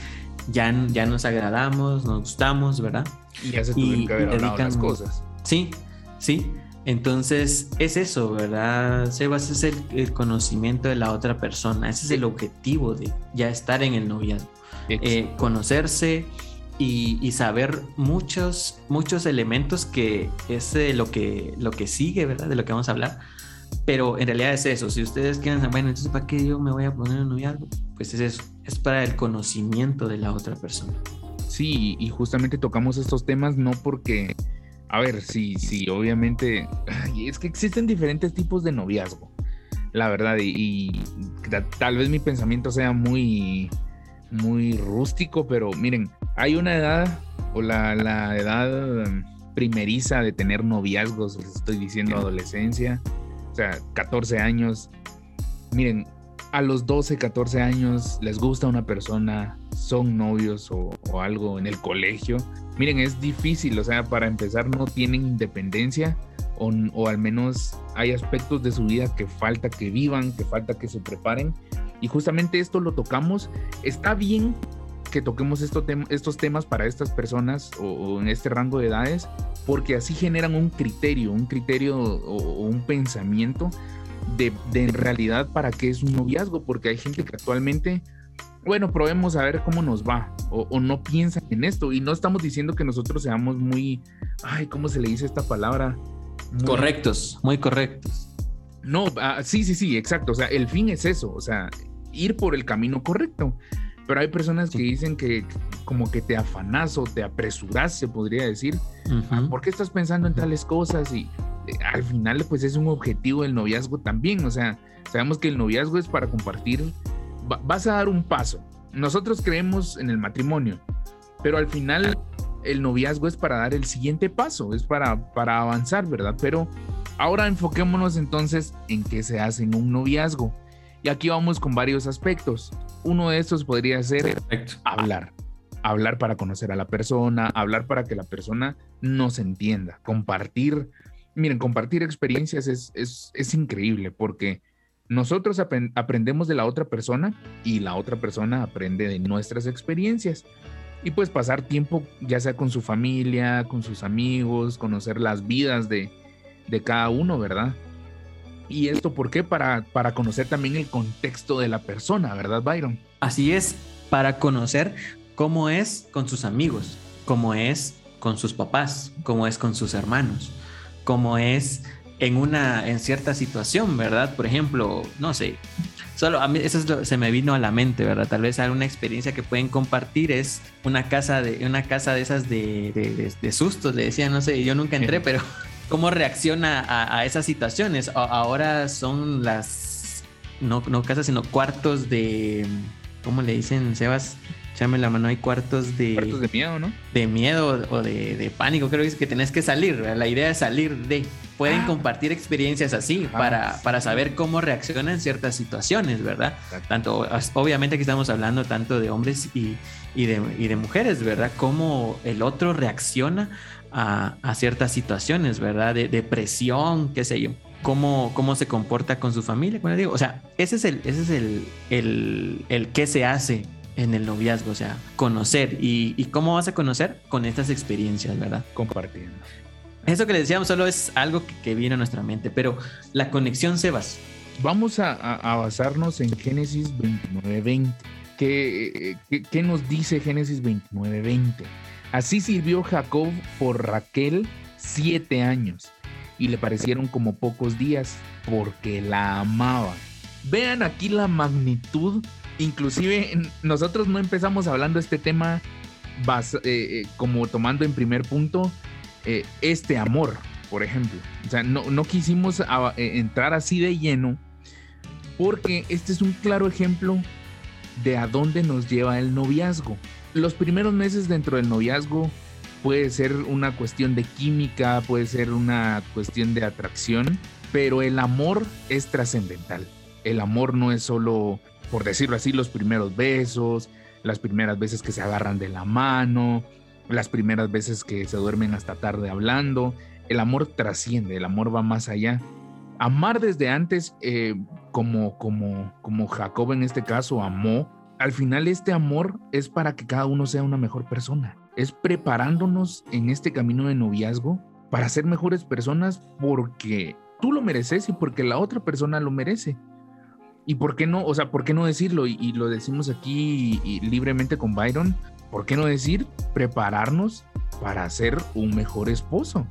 C: ya, ya nos agradamos, nos gustamos, ¿verdad?
B: Y ya se tuvieron que haber hablado las cosas.
C: Sí, sí. Entonces, es eso, ¿verdad? Sebas es el, el, conocimiento de la otra persona. Ese es el objetivo de ya estar en el noviazgo. Eh, conocerse y, y, saber muchos, muchos elementos que es de lo que, lo que sigue, ¿verdad? De lo que vamos a hablar. Pero en realidad es eso. Si ustedes quieren saber, bueno, entonces, ¿para qué yo me voy a poner en noviazgo? Pues es eso. Es para el conocimiento de la otra persona.
B: Sí, y justamente tocamos estos temas no porque a ver, sí, sí, obviamente. Es que existen diferentes tipos de noviazgo, la verdad, y, y, tal vez mi pensamiento sea muy, muy rústico, pero miren, hay una edad, o la, la edad primeriza de tener noviazgos, les estoy diciendo adolescencia, o sea, 14 años. Miren, a los 12, 14 años les gusta una persona, son novios o, o, algo en el colegio. Miren, es difícil, o sea, para empezar no tienen independencia o, o, al menos hay aspectos de su vida que falta que vivan, que falta que se preparen. Y justamente esto lo tocamos. Está bien que toquemos estos temas para estas personas o, o, en este rango de edades, porque así generan un criterio, un criterio o, un pensamiento de, de en realidad para qué es un noviazgo, porque hay gente que actualmente bueno, probemos a ver cómo nos va, o, o, no piensan en esto, y no estamos diciendo que nosotros seamos muy, ay, ¿cómo se le dice esta palabra?
C: Muy... Correctos, muy correctos.
B: No, ah, sí, sí, sí, exacto, o sea, el fin es eso, o sea, ir por el camino correcto, pero hay personas que dicen que como que te afanas o te apresuras, se podría decir, uh -huh. ¿por qué estás pensando en tales cosas? Y eh, al final, pues es un objetivo del noviazgo también, o sea, sabemos que el noviazgo es para compartir vas a dar un paso. Nosotros creemos en el matrimonio, pero al final el noviazgo es para dar el siguiente paso, es para, para avanzar, ¿verdad? Pero ahora enfoquémonos entonces en qué se hace en un noviazgo. Y aquí vamos con varios aspectos. Uno de estos podría ser Perfecto. hablar. Hablar para conocer a la persona, hablar para que la persona nos entienda, compartir. Miren, compartir experiencias es, es, es increíble porque nosotros ap aprendemos de la otra persona y la otra persona aprende de nuestras experiencias. Y pues pasar tiempo ya sea con su familia, con sus amigos, conocer las vidas de, de cada uno, ¿verdad? Y esto, ¿por qué? Para, para conocer también el contexto de la persona, ¿verdad, Byron?
C: Así es, para conocer cómo es con sus amigos, cómo es con sus papás, cómo es con sus hermanos, cómo es en una en cierta situación, ¿verdad? Por ejemplo, no sé, solo a mí eso es lo, se me vino a la mente, ¿verdad? Tal vez alguna experiencia que pueden compartir es una casa de una casa de esas de, de, de, de sustos, le decía, no sé, yo nunca entré, pero cómo reacciona a, a esas situaciones. Ahora son las no, no casas, sino cuartos de ¿cómo le dicen, Sebas? Échame la mano, hay cuartos de.
B: Cuartos de miedo, ¿no?
C: De miedo o de, de pánico, creo que es que tenés que salir. ¿verdad? La idea es salir de. Pueden ah. compartir experiencias así ah, para, sí. para saber cómo reaccionan ciertas situaciones, ¿verdad? Exacto. Tanto, obviamente aquí estamos hablando tanto de hombres y, y, de, y de mujeres, ¿verdad? Cómo el otro reacciona a, a ciertas situaciones, ¿verdad? De, de presión, qué sé yo cómo, cómo se comporta con su familia. Como digo, o sea, ese es el, ese es el, el, el qué se hace en el noviazgo, o sea, conocer. ¿Y, y cómo vas a conocer? Con estas experiencias, ¿verdad?
B: Compartiendo.
C: Eso que le decíamos solo es algo que, que viene a nuestra mente, pero la conexión, Sebas.
B: Vamos a, a, a basarnos en Génesis 29.20. ¿Qué, qué, ¿Qué nos dice Génesis 29.20? Así sirvió Jacob por Raquel siete años y le parecieron como pocos días porque la amaba. Vean aquí la magnitud inclusive nosotros no empezamos hablando este tema eh, eh, como tomando en primer punto eh, este amor, por ejemplo. O sea, no, no quisimos entrar así de lleno porque este es un claro ejemplo de a dónde nos lleva el noviazgo. Los primeros meses dentro del noviazgo puede ser una cuestión de química, puede ser una cuestión de atracción, pero el amor es trascendental. El amor no es solo, por decirlo así, los primeros besos, las primeras veces que se agarran de la mano, las primeras veces que se duermen hasta tarde hablando. El amor trasciende, el amor va más allá. Amar desde antes, eh, como, como, como Jacob en este caso amó, al final este amor es para que cada uno sea una mejor persona. Es preparándonos en este camino de noviazgo para ser mejores personas porque tú lo mereces y porque la otra persona lo merece. ¿Y por qué no? O sea, ¿por qué no decirlo? Y, lo decimos aquí libremente con Byron. ¿Por qué no decir prepararnos para ser un mejor esposo?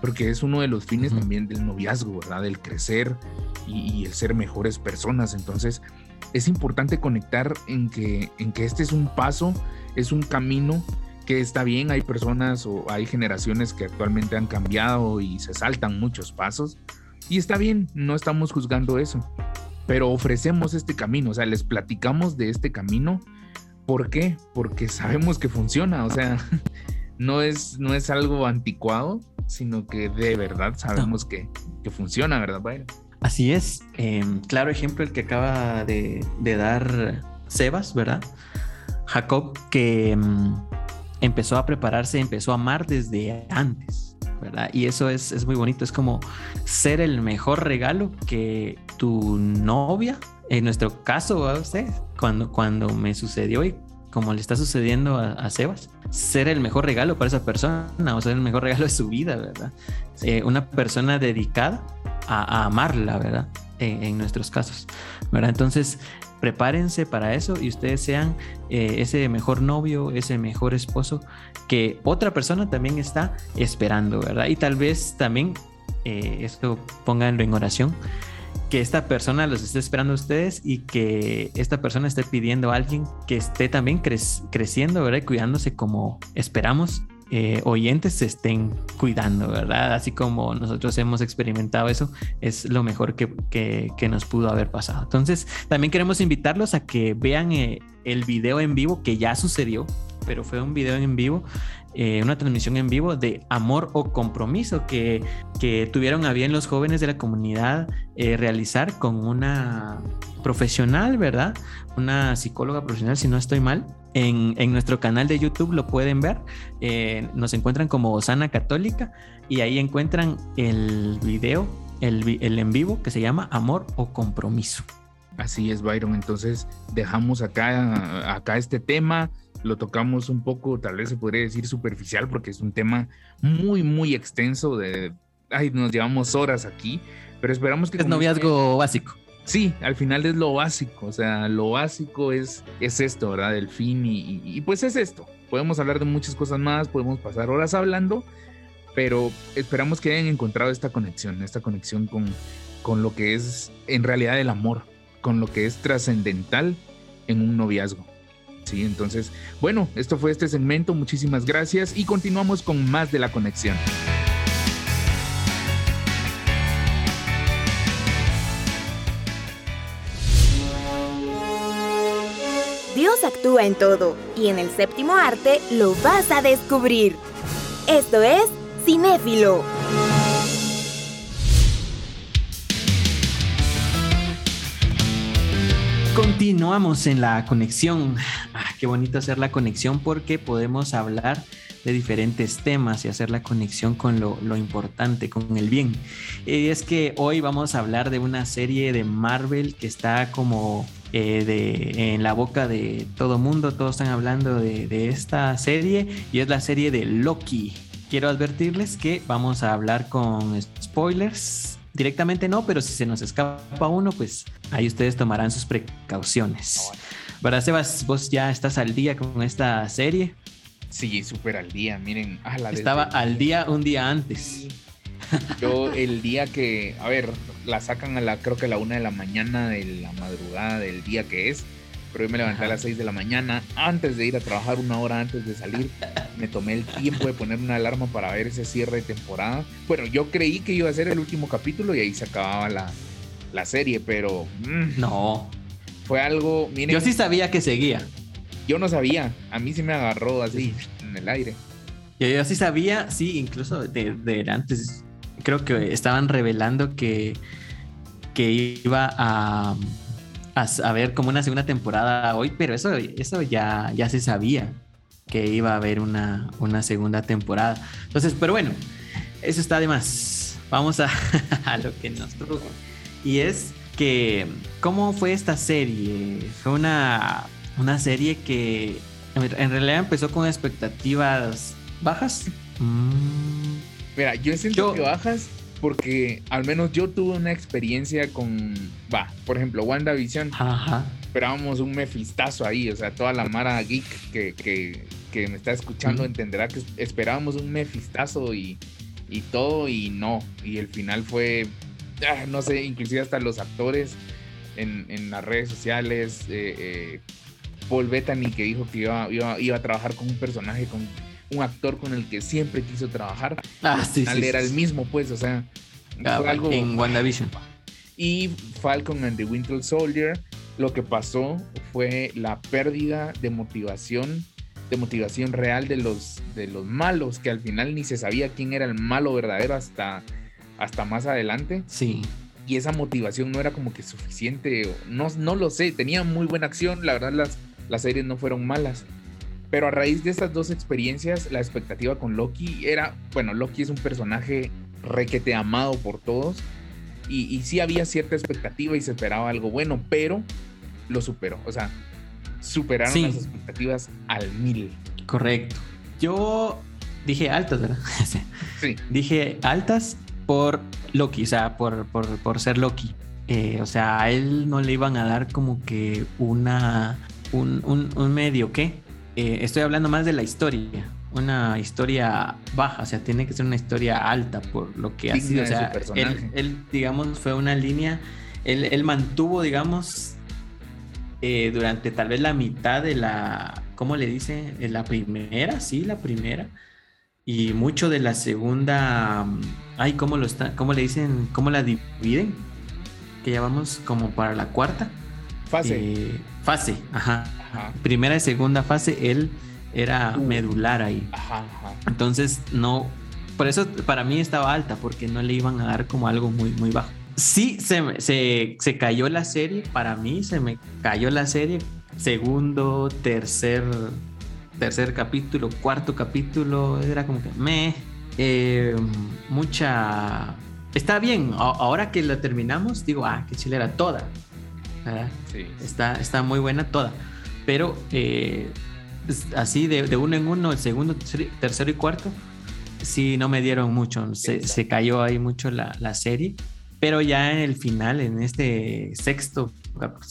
B: Porque es uno de los fines también del noviazgo, ¿verdad? Del crecer y, el ser mejores personas. Entonces, es importante conectar en que, en que este es un paso, es un camino que está bien. Hay personas o hay generaciones que actualmente han cambiado y se saltan muchos pasos. Y está bien, no estamos juzgando eso pero ofrecemos este camino, o sea, les platicamos de este camino. ¿Por qué? Porque sabemos que funciona, o sea, no es, no es algo anticuado, sino que de verdad sabemos que, funciona, ¿verdad,
C: Así es, em, claro ejemplo el que acaba de, dar Sebas, ¿verdad? Jacob, que em, empezó a prepararse, empezó a amar desde antes y eso es, muy bonito, es como ser el mejor regalo que tu novia, en nuestro caso, usted, cuando, cuando me sucedió y como le está sucediendo a, Sebas, ser el mejor regalo para esa persona, o ser el mejor regalo de su vida, ¿verdad? Eh, una persona dedicada a, amarla, ¿verdad? En, en, nuestros casos, ¿verdad? Entonces, prepárense para eso y ustedes sean eh, ese mejor novio, ese mejor esposo que otra persona también está esperando, ¿verdad? Y tal vez también, eh, esto pónganlo en oración, que esta persona los esté esperando a ustedes y que esta persona esté pidiendo a alguien que esté también creciendo, ¿verdad? Cuidándose como esperamos eh, oyentes se estén cuidando, ¿verdad? Así como nosotros hemos experimentado eso, es lo mejor que, que, nos pudo haber pasado. Entonces, también queremos invitarlos a que vean eh, el video en vivo que ya sucedió, pero fue un video en vivo eh, una transmisión en vivo de amor o compromiso que, que tuvieron a bien los jóvenes de la comunidad realizar con una profesional, ¿verdad? Una psicóloga profesional, si no estoy mal. En, en nuestro canal de YouTube lo pueden ver. Eh, nos encuentran como Osana Católica y ahí encuentran el video, el, el en vivo que se llama Amor o Compromiso.
B: Así es, Byron. Entonces dejamos acá, acá este tema, lo tocamos un poco, tal vez se podría decir superficial, porque es un tema muy, muy extenso. De, ay, nos llevamos horas aquí, pero esperamos que...
C: Es noviazgo básico.
B: Sí, al final es lo básico, o sea, lo básico es, es esto, ¿verdad? El fin y, pues es esto. Podemos hablar de muchas cosas más, podemos pasar horas hablando, pero esperamos que hayan encontrado esta conexión, esta conexión con, con lo que es en realidad el amor, con lo que es trascendental en un noviazgo. Sí, entonces, bueno, esto fue este segmento, muchísimas gracias y continuamos con más de la conexión.
A: Actúa en todo y en el séptimo arte lo vas a descubrir. Esto es Cinéfilo.
C: Continuamos en la conexión. Ah, qué bonito hacer la conexión porque podemos hablar de diferentes temas y hacer la conexión con lo, lo importante, con el bien. Y es que hoy vamos a hablar de una serie de Marvel que está como eh, de, en la boca de todo mundo, todos están hablando de, esta serie y es la serie de Loki. Quiero advertirles que vamos a hablar con spoilers. Directamente no, pero si se nos escapa uno, pues ahí ustedes tomarán sus precauciones. ¿Verdad, Sebas? ¿Vos ya estás al día con esta serie?
B: Sí, súper al día. Miren,
C: estaba al día un día antes.
B: Yo el día que, a ver, la sacan a la, creo que a la una de la mañana de la madrugada del día que es, pero yo me levanté a las 6 de la mañana antes de ir a trabajar, una hora antes de salir. Me tomé el tiempo de poner una alarma para ver ese cierre de temporada. Bueno, yo creí que iba a ser el último capítulo y ahí se acababa la, la serie, pero...
C: mm, no.
B: Fue algo...
C: Miren, yo sí sabía que seguía.
B: Yo no sabía, a mí sí me agarró así en el aire.
C: Yo, sí sabía, sí, incluso de, de antes, creo que estaban revelando que, que iba a a, ver como una segunda temporada hoy, pero eso, eso ya, ya se sabía que iba a haber una, una segunda temporada. Entonces, pero bueno, eso está de más. Vamos a, a lo que nos truco. Y es que, ¿cómo fue esta serie? Fue una, una serie que en realidad empezó con expectativas bajas.
B: Mm. Mira, yo siento que bajas porque al menos yo tuve una experiencia con, va, por ejemplo, WandaVision. Ajá. Esperábamos un mefistazo ahí, o sea, toda la mara geek que, que, que me está escuchando entenderá que esperábamos un mefistazo y, y todo y no. Y el final fue, ah, no sé, inclusive hasta los actores en, en las redes sociales. Eh, eh, Paul Bettany que dijo que iba, iba, iba a trabajar con un personaje con un actor con el que siempre quiso trabajar. Ah, sí, sí, era el mismo, pues, o sea,
C: ah, fue algo. En WandaVision.
B: Y Falcon and the Winter Soldier, lo que pasó fue la pérdida de motivación, de motivación real de los, de los malos, que al final ni se sabía quién era el malo verdadero hasta, hasta más adelante.
C: Sí.
B: Y esa motivación no era como que suficiente, no, no lo sé, tenía muy buena acción, la verdad las, las series no fueron malas pero a raíz de estas dos experiencias, la expectativa con Loki era, bueno, Loki es un personaje requete amado por todos. Y, y sí había cierta expectativa y se esperaba algo bueno, pero lo superó. O sea, superaron las expectativas al mil.
C: Correcto. Yo dije altas, ¿verdad? sí. Dije altas por Loki, o sea, por, por, por ser Loki. Eh, o sea, a él no le iban a dar como que una, un, un, un medio, ¿qué? Eh, estoy hablando más de la historia, una historia baja, o sea, tiene que ser una historia alta por lo que ha sido. O sea, él, digamos, fue una línea, él, mantuvo, digamos, eh, durante tal vez la mitad de la, ¿cómo le dice? La primera, sí, la primera. Y mucho de la segunda, ay, ¿cómo lo está? ¿Cómo le dicen? ¿Cómo la dividen? Que ya vamos como para la cuarta.
B: Fase.
C: Eh, fase, ajá. Primera y segunda fase, él era uh. medular ahí. Entonces, no. Por eso para mí estaba alta, porque no le iban a dar como algo muy, muy bajo. Sí, se, se, se cayó la serie. Para mí, se me cayó la serie. Segundo, tercer, tercer capítulo, cuarto capítulo. Era como que me. Eh, mucha. Está bien. Ahora que la terminamos, digo, ah, qué chile era toda. Está, está muy buena toda pero eh, así de, uno en uno, el segundo, tercero y cuarto, sí no me dieron mucho, se, cayó ahí mucho la, serie, pero ya en el final, en este sexto,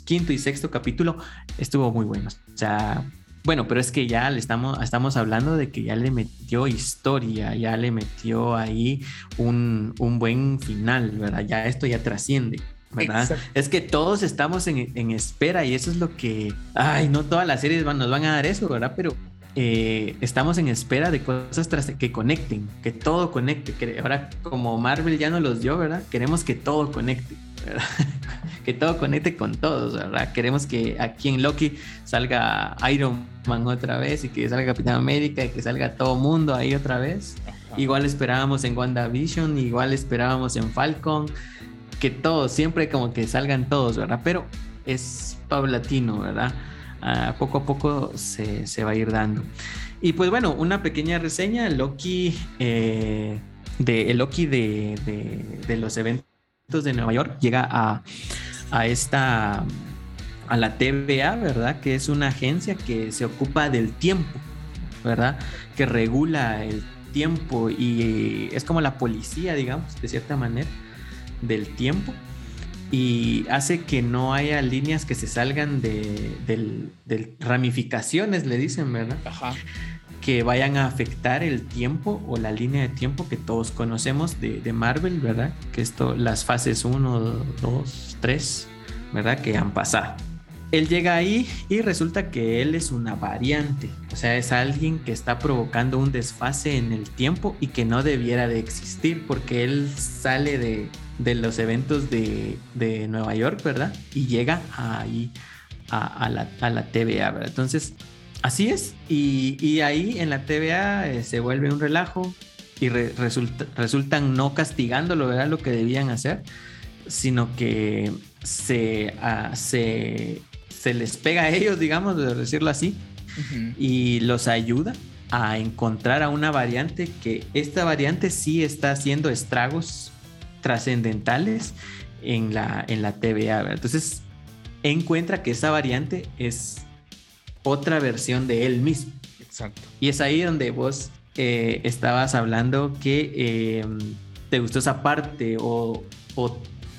C: quinto y sexto capítulo, estuvo muy bueno. O sea, bueno, pero es que ya le estamos, estamos hablando de que ya le metió historia, ya le metió ahí un, un buen final, ¿verdad? Ya esto ya trasciende. ¿Verdad? Es que todos estamos en, espera y eso es lo que, ay, no todas las series nos van a dar eso, ¿verdad? Pero eh, estamos en espera de cosas que conecten, que todo conecte. Que ahora como Marvel ya no los dio, ¿verdad? Queremos que todo conecte, ¿verdad? que todo conecte con todos, ¿verdad? Queremos que aquí en Loki salga Iron Man otra vez y que salga Capitán América y que salga todo mundo ahí otra vez. Igual esperábamos en WandaVision, igual esperábamos en Falcon que todos, siempre como que salgan todos, ¿verdad? Pero es paulatino, ¿verdad? Ah, poco a poco se, va a ir dando. Y pues bueno, una pequeña reseña, Loki, eh, de, el Loki de, de, los eventos de Nueva York llega a, a esta, a la TVA, ¿verdad? Que es una agencia que se ocupa del tiempo, ¿verdad? Que regula el tiempo y es como la policía, digamos, de cierta manera del tiempo y hace que no haya líneas que se salgan de, ramificaciones, le dicen, ¿verdad? Que vayan a afectar el tiempo o la línea de tiempo que todos conocemos de, Marvel, ¿verdad? Que esto, las fases 1, 2, 3, ¿verdad? Que han pasado. él llega ahí y resulta que él es una variante, o sea, es alguien que está provocando un desfase en el tiempo y que no debiera de existir porque él sale de, los eventos de, Nueva York, ¿verdad? Y llega ahí a, la, TVA, ¿verdad? Entonces, así es, y, ahí en la TVA eh, se vuelve un relajo y resultan no castigándolo, ¿verdad? Lo que debían hacer, sino que se, ah, se se les pega a ellos, digamos, de decirlo así, y los ayuda a encontrar a una variante que esta variante sí está haciendo estragos trascendentales en la, en la TVA. Entonces, encuentra que esa variante es otra versión de él mismo.
B: Exacto.
C: Y es ahí donde vos eh, estabas hablando que em, te gustó esa parte o, o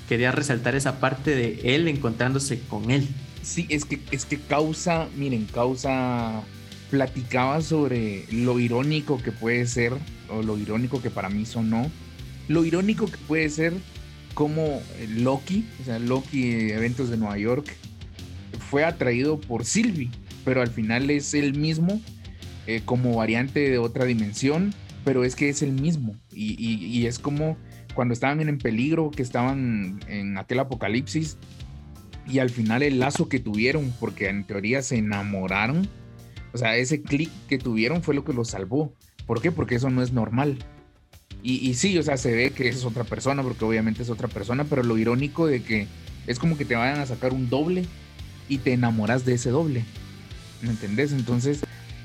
C: querías resaltar esa parte de él encontrándose con él.
B: Sí, es que, es que causa, miren, causa, platicaba sobre lo irónico que puede ser, o lo irónico que para mí sonó, lo irónico que puede ser como Loki, o sea, Loki Eventos de Nueva York, fue atraído por Sylvie, pero al final es el mismo, eh, como variante de otra dimensión, pero es que es el mismo, y, y es como cuando estaban en peligro, que estaban en aquel apocalipsis, y al final el lazo que tuvieron, porque en teoría se enamoraron, o sea, ese clic que tuvieron fue lo que los salvó. ¿Por qué? Porque eso no es normal. Y, sí, o sea, se ve que es otra persona, porque obviamente es otra persona, pero lo irónico de que es como que te vayan a sacar un doble y te enamoras de ese doble. ¿Me entendés? Entonces,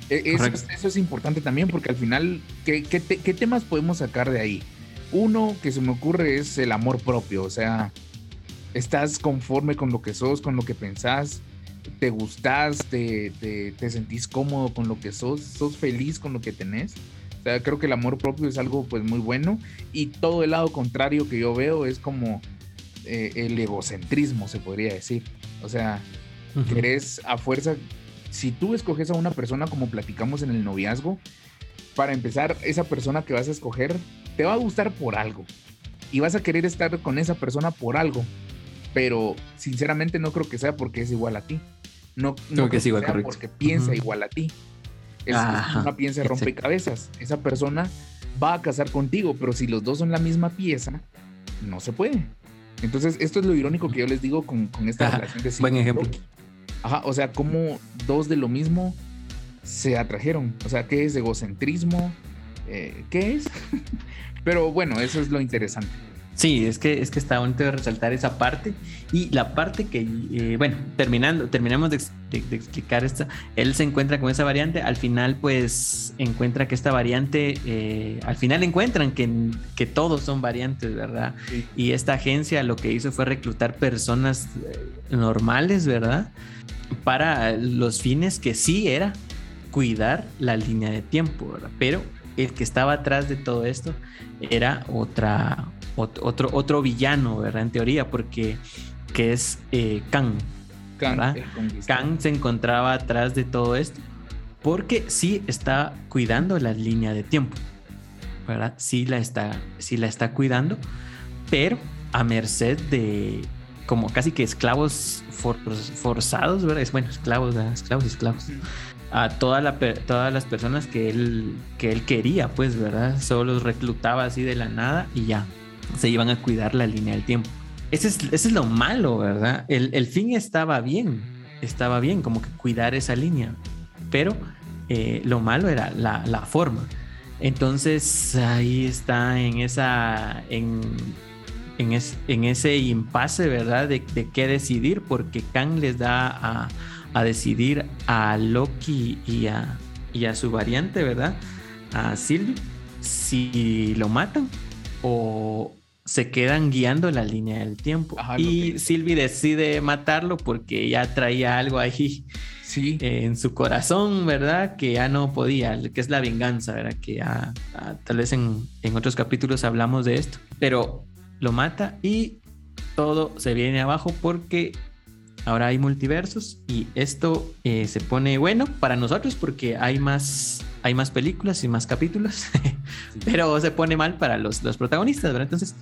B: e, eso, es importante también, porque al final, ¿qué, ¿qué temas podemos sacar de ahí? Uno que se me ocurre es el amor propio, o sea, estás conforme con lo que sos, con lo que pensás, te gustás, te, te, sentís cómodo con lo que sos, sos feliz con lo que tenés. Creo que el amor propio es algo pues muy bueno y todo el lado contrario que yo veo es como eh, el egocentrismo, se podría decir. O sea, querés a fuerza, si tú escoges a una persona como platicamos en el noviazgo, para empezar, esa persona que vas a escoger te va a gustar por algo y vas a querer estar con esa persona por algo pero sinceramente no creo que sea porque es igual a ti. No, creo que, sea porque piensa igual a ti. Es, una piensa rompecabezas. Esa persona va a casar contigo, pero si los dos son la misma pieza, no se puede. Entonces, esto es lo irónico que yo les digo con, esta relación de
C: Buen ejemplo.
B: Ajá, o sea, como dos de lo mismo se atrajeron. O sea, ¿qué es egocentrismo? Eh, ¿Qué es? pero bueno, eso es lo interesante.
C: Sí, es que, es que está bonito de resaltar esa parte. Y la parte que, eh, bueno, terminando, terminamos de, explicar esta, él se encuentra con esa variante, al final pues encuentra que esta variante, eh, al final encuentran que, que todos son variantes, ¿verdad? Y esta agencia lo que hizo fue reclutar personas eh, normales, ¿verdad? Para los fines que sí era cuidar la línea de tiempo, ¿verdad? Pero el que estaba atrás de todo esto era otra, otro, otro villano, ¿verdad? En teoría, porque que es eh, Kang. Kang, se encontraba atrás de todo esto porque sí está cuidando la línea de tiempo, ¿verdad? Sí la está, sí la está cuidando, pero a merced de como casi que esclavos forzados, ¿verdad? Bueno, esclavos, esclavos y esclavos. A toda la, todas las personas que él, que él quería, pues, ¿verdad? Solo los reclutaba así de la nada y ya, se iban a cuidar la línea del tiempo. Ese es, es lo malo, ¿verdad? El, fin estaba bien, estaba bien, como que cuidar esa línea, pero eh, lo malo era la, forma. Entonces ahí está en esa, en, en, ese impasse, ¿verdad? De, qué decidir, porque Kang les da a, decidir a Loki y a, y a su variante, ¿verdad? A Sylvie, si lo matan o se quedan guiando la línea del tiempo. y Sylvie decide matarlo porque ya traía algo ahí sí. en su corazón, ¿verdad? Que ya no podía, que es la venganza, ¿verdad? Que ya, tal vez en, otros capítulos hablamos de esto, pero lo mata y todo se viene abajo porque ahora hay multiversos y esto eh, se pone bueno para nosotros porque hay más hay más películas y más capítulos, pero se pone mal para los, los protagonistas, ¿verdad? Entonces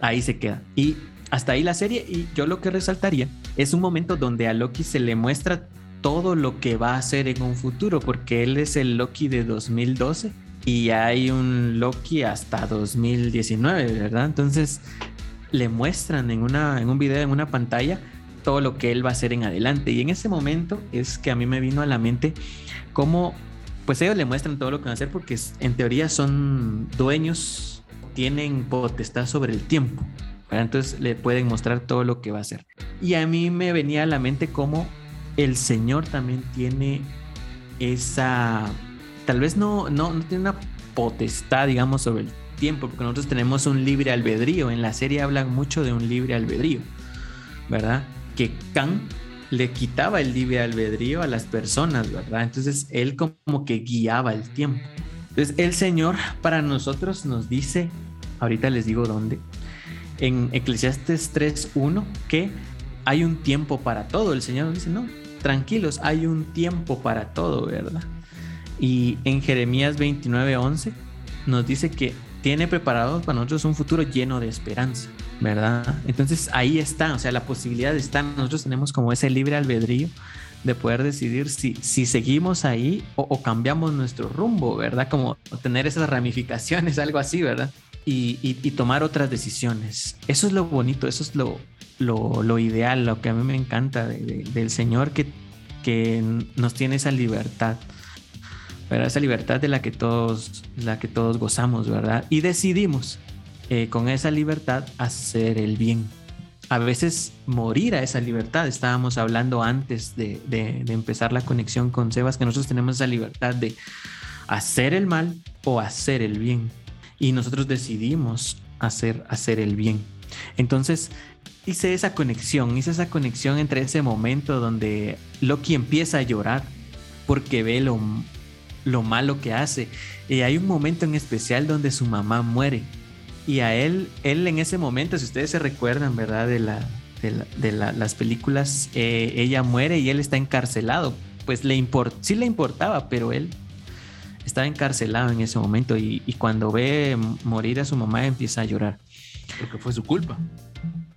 C: ahí se queda. Y hasta ahí la serie y yo lo que resaltaría es un momento donde a Loki se le muestra todo lo que va a hacer en un futuro, porque él es el Loki de 2012 y hay un Loki hasta 2019, ¿verdad? Entonces le muestran en, una, en un video, en una pantalla, todo lo que él va a hacer en adelante. Y en ese momento es que a mí me vino a la mente cómo, pues ellos le muestran todo lo que van a hacer porque en teoría son dueños, tienen potestad sobre el tiempo. Entonces le pueden mostrar todo lo que va a hacer. Y a mí me venía a la mente cómo el Señor también tiene esa, tal vez no, no, tiene una potestad, digamos, sobre el tiempo, porque nosotros tenemos un libre albedrío. En la serie hablan mucho de un libre albedrío, ¿verdad? Que Khan le quitaba el libre albedrío a las personas, ¿verdad? Entonces él como que guiaba el tiempo. Entonces el Señor para nosotros nos dice, ahorita les digo dónde, en Eclesiastes 3.1, que hay un tiempo para todo. El Señor nos dice, no, tranquilos, hay un tiempo para todo, ¿verdad? Y en Jeremías 29.11 nos dice que tiene preparado para nosotros un futuro lleno de esperanza, ¿verdad? Entonces ahí está, o sea, la posibilidad está, nosotros tenemos como ese libre albedrío de poder decidir si, si seguimos ahí o, cambiamos nuestro rumbo, ¿verdad? Como tener esas ramificaciones, algo así, ¿verdad? Y, y, tomar otras decisiones. Eso es lo bonito, eso es lo, lo, lo ideal, lo que a mí me encanta del Señor, que, que nos tiene esa libertad. ¿verdad? Esa libertad de la que todos, la que todos gozamos, ¿verdad? Y decidimos eh, con esa libertad hacer el bien. A veces morir a esa libertad. Estábamos hablando antes de, de, empezar la conexión con Sebas que nosotros tenemos esa libertad de hacer el mal o hacer el bien. Y nosotros decidimos hacer, hacer el bien. Entonces, hice esa conexión, hice esa conexión entre ese momento donde Loki empieza a llorar porque ve lo, lo malo que hace. Y hay un momento en especial donde su mamá muere. Y a él, él en ese momento, si ustedes se recuerdan, ¿verdad? De, la, de, las películas, eh, ella muere y él está encarcelado. Pues le import, sí le importaba, pero él estaba encarcelado en ese momento y, cuando ve morir a su mamá empieza a llorar.
B: Porque fue su culpa.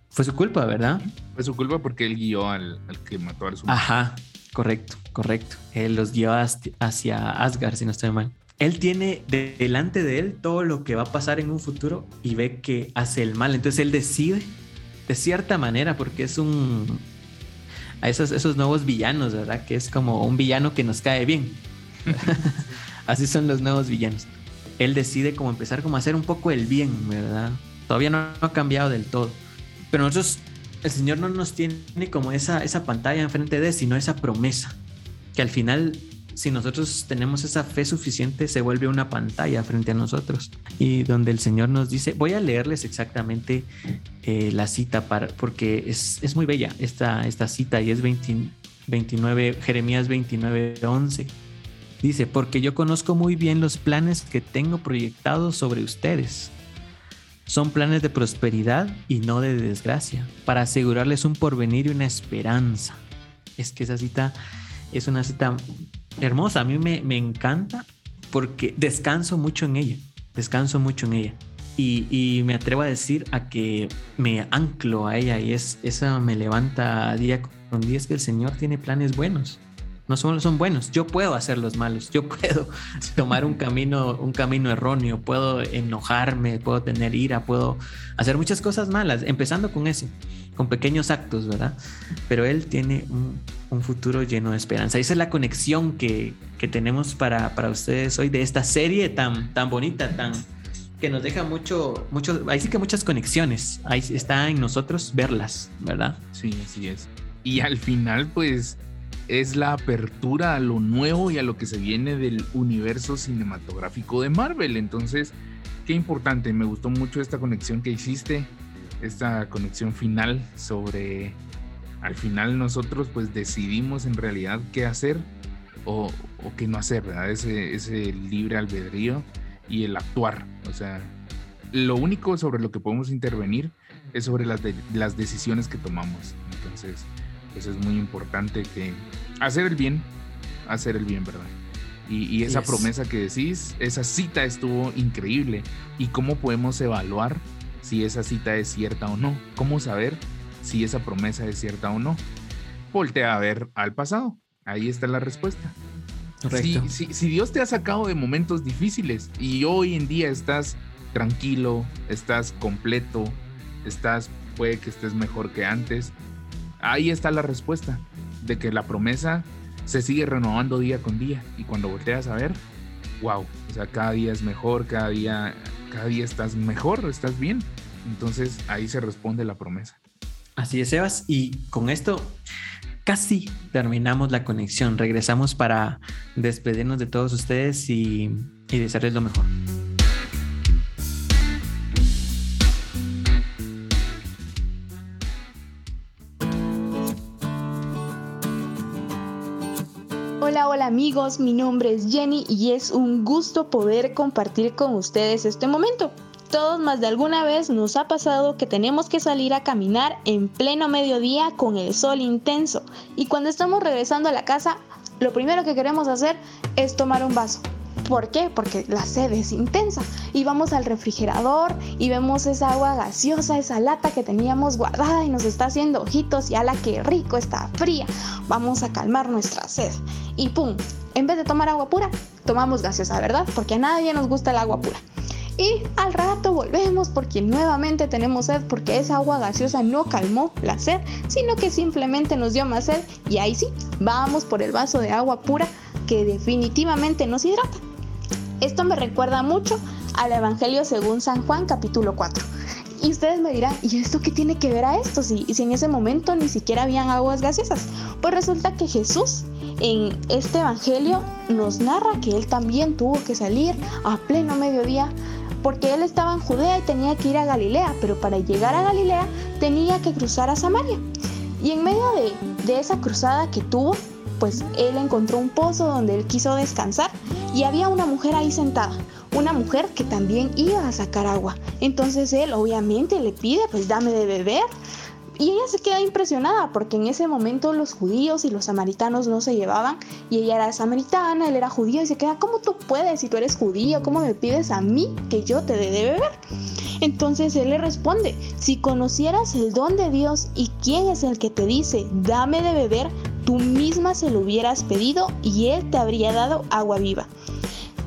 C: Fue su culpa, ¿verdad?
B: Fue su culpa porque él guió al, que mató a su
C: mamá. Ajá, correcto, correcto. Él los guió hacia Asgard, si no estoy mal. Él tiene delante de él todo lo que va a pasar en un futuro y ve que hace el mal. Entonces él decide, de cierta manera, porque es un... A esos, esos nuevos villanos, ¿verdad? Que es como un villano que nos cae bien. Así son los nuevos villanos. Él decide como empezar como a hacer un poco el bien, ¿verdad? Todavía no, ha cambiado del todo. Pero nosotros, el Señor no nos tiene como esa, esa pantalla enfrente de, sino esa promesa. Que al final, si nosotros tenemos esa fe suficiente, se vuelve una pantalla frente a nosotros. Y donde el Señor nos dice, voy a leerles exactamente eh, la cita, para, porque es, es, muy bella esta, esta cita y es 29, Jeremías 29, 11 Dice, porque yo conozco muy bien los planes que tengo proyectados sobre ustedes. Son planes de prosperidad y no de desgracia, para asegurarles un porvenir y una esperanza. Es que esa cita es una cita hermosa, a mí me, encanta porque descanso mucho en ella, descanso mucho en ella. Y, y, me atrevo a decir a que me anclo a ella y es, esa me levanta día con día, es que el Señor tiene planes buenos no son, son buenos. Yo puedo hacer los malos, yo puedo tomar un camino, un camino erróneo, puedo enojarme, puedo tener ira, puedo hacer muchas cosas malas, empezando con eso, con pequeños actos, ¿verdad? Pero él tiene un, futuro lleno de esperanza. Esa es la conexión que, tenemos para, para, ustedes hoy de esta serie tan, tan bonita, tan que nos deja mucho, mucho, ahí sí que muchas conexiones. Ahí está en nosotros verlas, ¿verdad?
B: Sí, así es. Y al final, pues es la apertura a lo nuevo y a lo que se viene del universo cinematográfico de Marvel. Entonces, qué importante, me gustó mucho esta conexión que hiciste, esta conexión final sobre, al final nosotros pues decidimos en realidad qué hacer o, qué no hacer, ¿verdad? Ese, ese libre albedrío y el actuar. O sea, lo único sobre lo que podemos intervenir es sobre las, las decisiones que tomamos. Entonces, pues es muy importante que hacer el bien, hacer el bien, ¿verdad? Y, esa promesa que decís, esa cita estuvo increíble. ¿Y cómo podemos evaluar si esa cita es cierta o no. ¿Cómo saber si esa promesa es cierta o no? Voltea a ver al pasado. Ahí está la respuesta. Si, si, Dios te ha sacado de momentos difíciles y hoy en día estás tranquilo, estás completo, estás, puede que estés mejor que antes, ahí está la respuesta de que la promesa se sigue renovando día con día y cuando volteas a ver, wow, o sea, cada día es mejor, cada día, cada día estás mejor, estás bien. Entonces ahí se responde la promesa.
C: Así es, Sebas. Y con esto casi terminamos la conexión. Regresamos para despedirnos de todos ustedes y, y desearles lo mejor.
E: Amigos, mi nombre es Jenny y es un gusto poder compartir con ustedes este momento. Todos más de alguna vez nos ha pasado que tenemos que salir a caminar en pleno mediodía con el sol intenso y cuando estamos regresando a la casa, lo primero que queremos hacer es tomar un vaso. ¿Por qué? Porque la sed es intensa y vamos al refrigerador y vemos esa agua gaseosa, esa lata que teníamos guardada y nos está haciendo ojitos y ala que rico está fría. Vamos a calmar nuestra sed y pum, en vez de tomar agua pura, tomamos gaseosa, ¿verdad? Porque a nadie nos gusta el agua pura y al rato volvemos porque nuevamente tenemos sed porque esa agua gaseosa no calmó la sed, sino que simplemente nos dio más sed y ahí sí, vamos por el vaso de agua pura que definitivamente nos hidrata. Esto me recuerda mucho al Evangelio según San Juan capítulo 4. Y ustedes me dirán, ¿y esto qué tiene que ver a esto? Si, si en ese momento ni siquiera habían aguas gaseosas. Pues resulta que Jesús en este Evangelio nos narra que él también tuvo que salir a pleno mediodía porque él estaba en Judea y tenía que ir a Galilea, pero para llegar a Galilea tenía que cruzar a Samaria. Y en medio de, esa cruzada que tuvo, pues él encontró un pozo donde él quiso descansar y había una mujer ahí sentada, una mujer que también iba a sacar agua. Entonces él obviamente le pide, pues dame de beber. Y ella se queda impresionada porque en ese momento los judíos y los samaritanos no se llevaban y ella era samaritana, él era judío y se queda, ¿cómo tú puedes si tú eres judío? ¿Cómo me pides a mí que yo te dé de beber? Entonces él le responde, si conocieras el don de Dios y quién es el que te dice, dame de beber, tú misma se lo hubieras pedido y él te habría dado agua viva.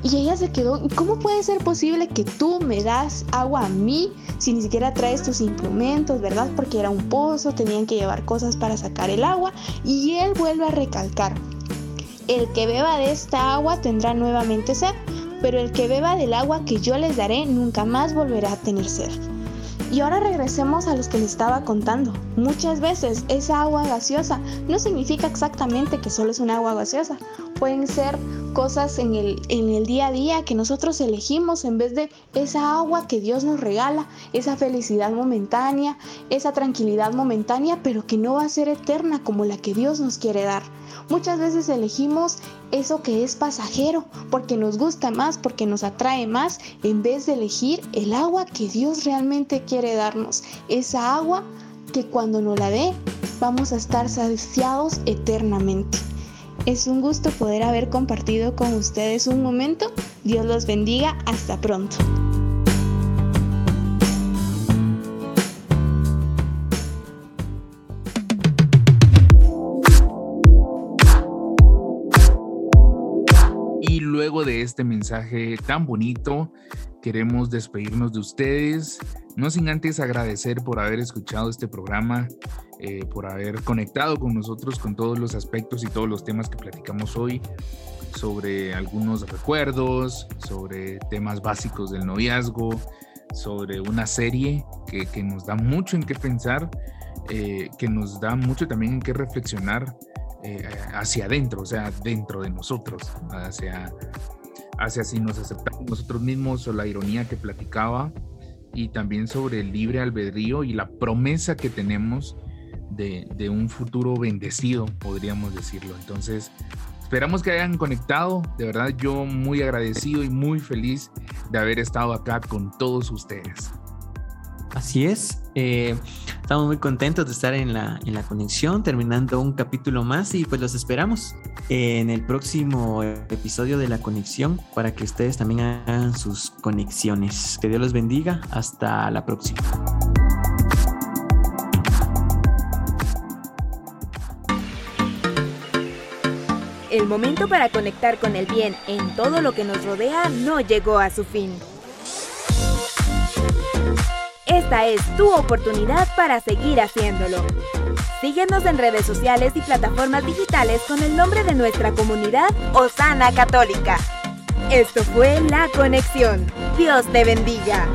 E: Y ella se quedó, ¿cómo puede ser posible que tú me das agua a mí si ni siquiera traes tus implementos, verdad? Porque era un pozo, tenían que llevar cosas para sacar el agua. Y él vuelve a recalcar, el que beba de esta agua tendrá nuevamente sed, pero el que beba del agua que yo les daré nunca más volverá a tener sed. Y ahora regresemos a los que les estaba contando. Muchas veces esa agua gaseosa no significa exactamente que solo es un agua gaseosa. Pueden ser cosas en el, en el día a día que nosotros elegimos en vez de esa agua que Dios nos regala, esa felicidad momentánea, esa tranquilidad momentánea, pero que no va a ser eterna como la que Dios nos quiere dar. Muchas veces elegimos eso que es pasajero, porque nos gusta más, porque nos atrae más, en vez de elegir el agua que Dios realmente quiere darnos. Esa agua que cuando nos la dé vamos a estar saciados eternamente. Es un gusto poder haber compartido con ustedes un momento. Dios los bendiga. Hasta pronto.
B: luego de este mensaje tan bonito, queremos despedirnos de ustedes, no sin antes agradecer por haber escuchado este programa, eh, por haber conectado con nosotros con todos los aspectos y todos los temas que platicamos hoy sobre algunos recuerdos, sobre temas básicos del noviazgo, sobre una serie que, que nos da mucho en qué pensar, eh, que nos da mucho también en qué reflexionar eh, hacia adentro, o sea, dentro de nosotros, hacia, hacia si nos aceptamos nosotros mismos o la ironía que platicaba y también sobre el libre albedrío y la promesa que tenemos de, de un futuro bendecido, podríamos decirlo. Entonces, esperamos que hayan conectado. De verdad, yo muy agradecido y muy feliz de haber estado acá con todos ustedes.
C: Así es. Eh, estamos muy contentos de estar en la, en la conexión, terminando un capítulo más y pues los esperamos en el próximo episodio de la conexión para que ustedes también hagan sus conexiones. Que Dios los bendiga. Hasta la próxima.
A: El momento para conectar con el bien en todo lo que nos rodea no llegó a su fin. Esta es tu oportunidad para seguir haciéndolo. Síguenos en redes sociales y plataformas digitales con el nombre de nuestra comunidad Osana Católica. Esto fue La Conexión. Dios te bendiga.